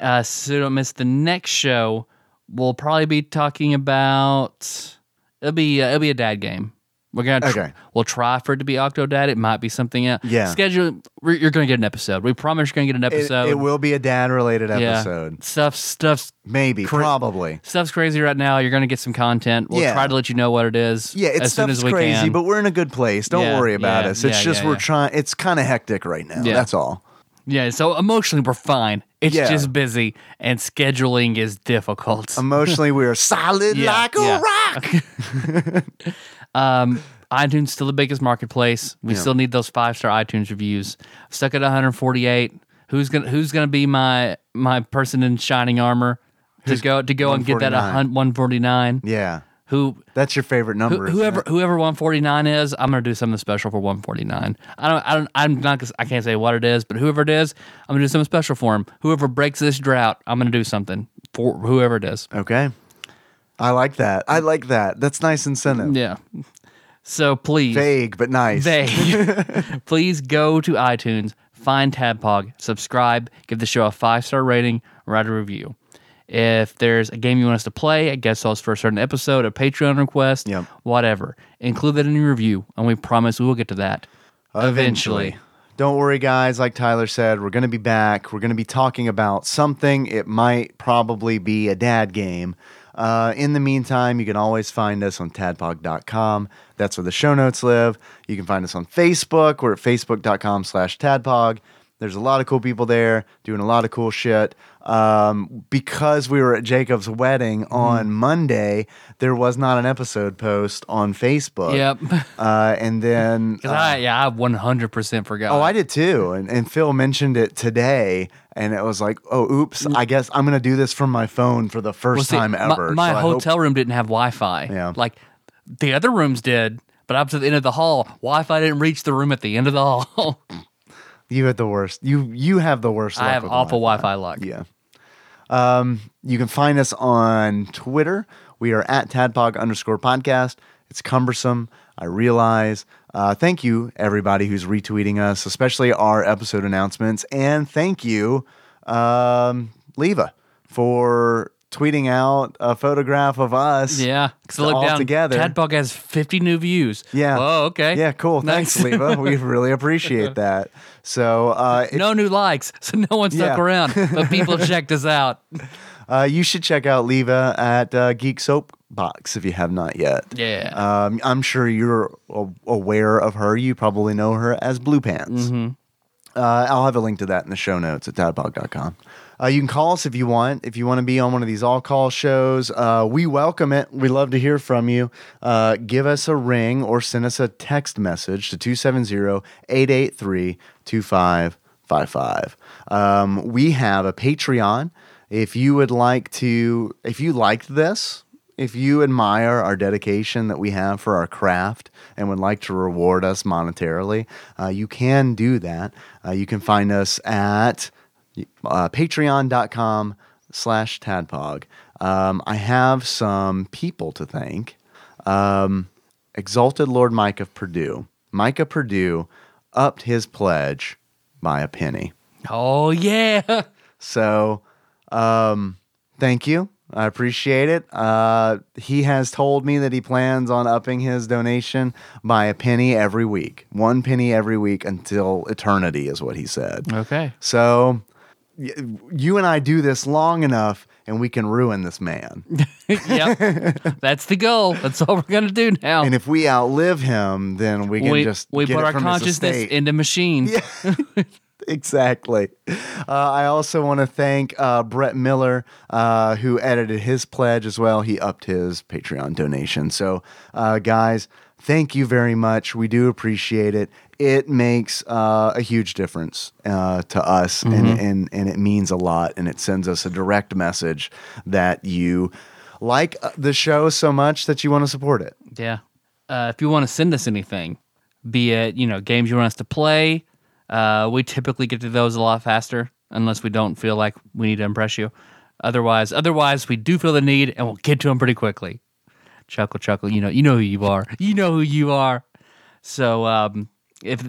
[SPEAKER 2] Uh, so don't miss the next show. We'll probably be talking about. It'll be uh, it'll be a dad game. We're gonna tr-
[SPEAKER 3] Okay.
[SPEAKER 2] we'll try for it to be Octodad. It might be something else.
[SPEAKER 3] Yeah.
[SPEAKER 2] Schedule. You're gonna get an episode. We promise you're gonna get an episode.
[SPEAKER 3] it will be a dad related
[SPEAKER 2] Yeah.
[SPEAKER 3] episode.
[SPEAKER 2] Stuff stuff's
[SPEAKER 3] Maybe,
[SPEAKER 2] Cra-
[SPEAKER 3] probably.
[SPEAKER 2] stuff's crazy right now. You're gonna get some content. We'll
[SPEAKER 3] Yeah.
[SPEAKER 2] try to let you know what it is.
[SPEAKER 3] Yeah, it's
[SPEAKER 2] as soon as we
[SPEAKER 3] crazy,
[SPEAKER 2] can.
[SPEAKER 3] but we're in a good place. Don't
[SPEAKER 2] Yeah,
[SPEAKER 3] worry about
[SPEAKER 2] yeah,
[SPEAKER 3] us. It's
[SPEAKER 2] yeah,
[SPEAKER 3] just
[SPEAKER 2] yeah,
[SPEAKER 3] we're
[SPEAKER 2] yeah.
[SPEAKER 3] trying. It's kind of hectic right now.
[SPEAKER 2] Yeah.
[SPEAKER 3] That's all.
[SPEAKER 2] yeah. So emotionally, we're fine. It's
[SPEAKER 3] Yeah.
[SPEAKER 2] just busy, and scheduling is difficult.
[SPEAKER 3] Emotionally, we are solid
[SPEAKER 2] Yeah,
[SPEAKER 3] like a
[SPEAKER 2] yeah.
[SPEAKER 3] rock.
[SPEAKER 2] Um, iTunes still the biggest marketplace. We still need those five star iTunes reviews. Stuck at 148. Who's gonna Who's gonna be my my person in shining armor to go to go and get that a
[SPEAKER 3] 149?
[SPEAKER 2] 149?
[SPEAKER 3] Yeah,
[SPEAKER 2] Who
[SPEAKER 3] that's your favorite number. isn't
[SPEAKER 2] whoever whoever 149 is, I'm gonna do something special for 149. I don't I don't I'm not I can't say what it is, but whoever it is, I'm gonna do something special for him. Whoever breaks this drought, I'm gonna do something for whoever it is.
[SPEAKER 3] Okay, I like that. I like that. That's nice incentive.
[SPEAKER 2] Yeah. So please
[SPEAKER 3] Vague but nice.
[SPEAKER 2] vague. please go to iTunes, find Tadpog, subscribe, give the show a five star rating, write a review. If there's a game you want us to play, a guest host for a certain episode, a Patreon request,
[SPEAKER 3] Yep.
[SPEAKER 2] whatever, include that in your review, and we promise we will get to that eventually.
[SPEAKER 3] Don't worry, guys. Like Tyler said, we're going to be back. We're going to be talking about something. It might probably be a dad game. Uh, in the meantime, you can always find us on tadpog.com. That's where the show notes live. You can find us on Facebook. We're at facebook.com slash tadpog. There's a lot of cool people there doing a lot of cool shit. Um, because we were at Jacob's wedding
[SPEAKER 2] Mm-hmm.
[SPEAKER 3] on Monday, there was not an episode post on Facebook.
[SPEAKER 2] Yep.
[SPEAKER 3] Uh, and then.
[SPEAKER 2] 'Cause I, yeah, I 100% forgot.
[SPEAKER 3] Oh, I did too. And, and Phil mentioned it today, and it was like, oh, oops, I guess I'm going to do this from my phone for the first
[SPEAKER 2] Well, see,
[SPEAKER 3] time
[SPEAKER 2] my-
[SPEAKER 3] ever.
[SPEAKER 2] My,
[SPEAKER 3] So I hope-
[SPEAKER 2] hotel room didn't have Wi Fi.
[SPEAKER 3] Yeah.
[SPEAKER 2] Like the other rooms did, but up to the end of the hall, Wi Fi didn't reach the room at the end of the hall.
[SPEAKER 3] You had the worst. You you have the worst.
[SPEAKER 2] I
[SPEAKER 3] luck
[SPEAKER 2] have awful Wi
[SPEAKER 3] Wi-Fi.
[SPEAKER 2] Fi luck.
[SPEAKER 3] Yeah. Um, you can find us on Twitter. We are at tadpog underscore podcast. It's cumbersome. I realize. Uh, thank you, everybody who's retweeting us, especially our episode announcements. And thank you, um, Leva, for tweeting out a photograph of us.
[SPEAKER 2] Yeah, because look
[SPEAKER 3] all
[SPEAKER 2] down.
[SPEAKER 3] together.
[SPEAKER 2] Tadpog has 50 new views.
[SPEAKER 3] Yeah.
[SPEAKER 2] Oh, okay.
[SPEAKER 3] Yeah, cool.
[SPEAKER 2] Nice.
[SPEAKER 3] Thanks, Leva. We really appreciate that. So, uh, if-
[SPEAKER 2] no new likes, so no one stuck
[SPEAKER 3] Yeah.
[SPEAKER 2] around, but people checked us out.
[SPEAKER 3] uh, you should check out Leva at uh, Geek Soap Box if you have not yet.
[SPEAKER 2] Yeah.
[SPEAKER 3] Um, I'm sure you're aware of her. You probably know her as Blue Pants.
[SPEAKER 2] Mm-hmm.
[SPEAKER 3] Uh, I'll have a link to that in the show notes at tadpog.com. Uh, you can call us if you want. If you want to be on one of these all call shows, uh, we welcome it. We love to hear from you. Uh, give us a ring or send us a text message to 270 883 2555. Um, We have a Patreon. If you would like to, if you liked this, if you admire our dedication that we have for our craft and would like to reward us monetarily, uh, you can do that. Uh, you can find us at uh, patreon.com slash tadpog. Um, I have some people to thank. Um, Exalted Lord Mike of Purdue. Micah Purdue upped his pledge by a penny.
[SPEAKER 2] oh, yeah.
[SPEAKER 3] So, um, thank you. I appreciate it. Uh, he has told me that he plans on upping his donation by a penny every week, one penny every week until eternity, is what he said.
[SPEAKER 2] Okay.
[SPEAKER 3] So, you and I do this long enough, and we can ruin this man.
[SPEAKER 2] yep. That's the goal. That's all we're going to do now.
[SPEAKER 3] and if we outlive him, then we can
[SPEAKER 2] we
[SPEAKER 3] just
[SPEAKER 2] we
[SPEAKER 3] get
[SPEAKER 2] put our
[SPEAKER 3] from
[SPEAKER 2] consciousness into machines. Yeah.
[SPEAKER 3] exactly. Uh, I also want to thank uh, Brett Miller, uh, who edited his pledge as well. He upped his Patreon donation. So, uh, guys, thank you very much. We do appreciate it. It makes uh, a huge difference uh, to us, and, and, and it means a lot. And it sends us a direct message that you like uh, the show so much that you want to support it.
[SPEAKER 2] Yeah. Uh, if you want to send us anything, be it you know games you want us to play. Uh, we typically get to those a lot faster, unless we don't feel like we need to impress you. Otherwise, otherwise we do feel the need, and we'll get to them pretty quickly. Chuckle, chuckle. You know, you know who you are. You know who you are. So, um, if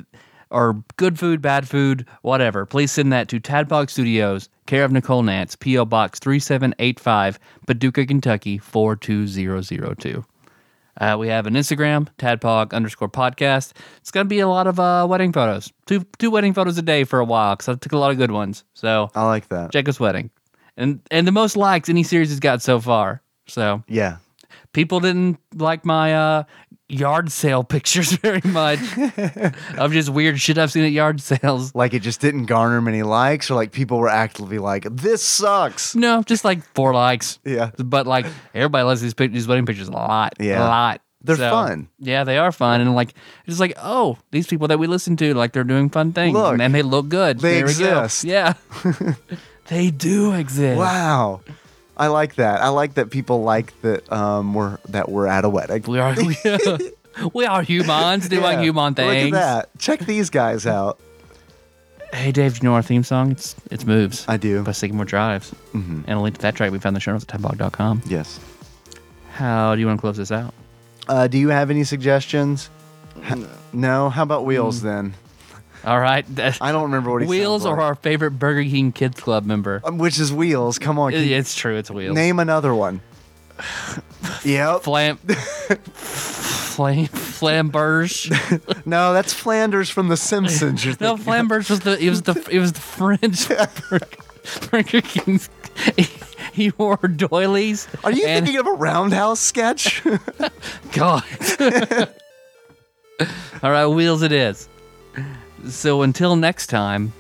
[SPEAKER 2] or good food, bad food, whatever, please send that to Tadpog Studios, care of Nicole Nance, P.O. Box 3785, Paducah, Kentucky 42002. Uh, we have an Instagram, Tadpog underscore podcast. It's going to be a lot of uh, wedding photos. Two two wedding photos a day for a while because I took a lot of good ones. So
[SPEAKER 3] I like that.
[SPEAKER 2] Jacob's wedding. And, and the most likes any series has got so far. So
[SPEAKER 3] Yeah.
[SPEAKER 2] People didn't like my uh, yard sale pictures very much of just weird shit I've seen at yard sales.
[SPEAKER 3] Like it just didn't garner many likes, or like people were actively like, "This sucks."
[SPEAKER 2] No, just like four likes.
[SPEAKER 3] Yeah.
[SPEAKER 2] But like everybody loves these, pic- these wedding pictures a lot.
[SPEAKER 3] Yeah.
[SPEAKER 2] A lot.
[SPEAKER 3] They're fun.
[SPEAKER 2] Yeah, they are fun. And like, it's like, oh, these people that we listen to, like they're doing fun things.
[SPEAKER 3] Look,
[SPEAKER 2] and they look good.
[SPEAKER 3] they
[SPEAKER 2] There
[SPEAKER 3] exist.
[SPEAKER 2] Yeah. they do exist.
[SPEAKER 3] Wow. I like that. I like that people like that um we're that we're at a wedding.
[SPEAKER 2] We are, we, we are humans doing
[SPEAKER 3] Yeah.
[SPEAKER 2] human things.
[SPEAKER 3] Look at that. Check these guys out.
[SPEAKER 2] Hey, Dave, do you know our theme song? It's it's Moves
[SPEAKER 3] I do.
[SPEAKER 2] by Sycamore Drives.
[SPEAKER 3] Mhm.
[SPEAKER 2] And a link to that track we found in the show notes at tadpog.com.
[SPEAKER 3] Yes.
[SPEAKER 2] How do you want to close this out?
[SPEAKER 3] Uh, do you have any suggestions? Ha- no. How about wheels
[SPEAKER 2] Mm.
[SPEAKER 3] then?
[SPEAKER 2] All right.
[SPEAKER 3] I don't remember what he
[SPEAKER 2] Wheels
[SPEAKER 3] sounds
[SPEAKER 2] are our favorite Burger King Kids Club member.
[SPEAKER 3] Um, which is wheels. Come on. you
[SPEAKER 2] It's true. It's Wheels.
[SPEAKER 3] Name another one. yep.
[SPEAKER 2] Flam. Flam. Flamberge.
[SPEAKER 3] No, that's Flanders from The Simpsons.
[SPEAKER 2] No, Flamberge was the. It was the. It was the French Burger, Burger King's. He, he wore doilies.
[SPEAKER 3] Are you
[SPEAKER 2] and-
[SPEAKER 3] thinking of a roundhouse sketch?
[SPEAKER 2] God. All right, wheels it is. So until next time,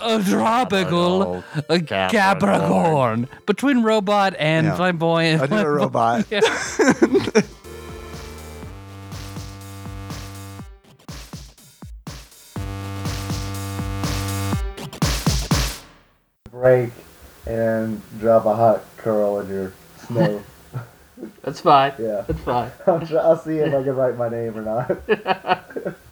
[SPEAKER 2] a tropical a Capricorn between robot and
[SPEAKER 3] Yeah.
[SPEAKER 2] flamboyant.
[SPEAKER 3] I do a robot. Break and drop a hot curl in your snow.
[SPEAKER 2] That's fine.
[SPEAKER 3] Yeah.
[SPEAKER 2] That's fine.
[SPEAKER 3] I'll, try, I'll see if I can write my name or not.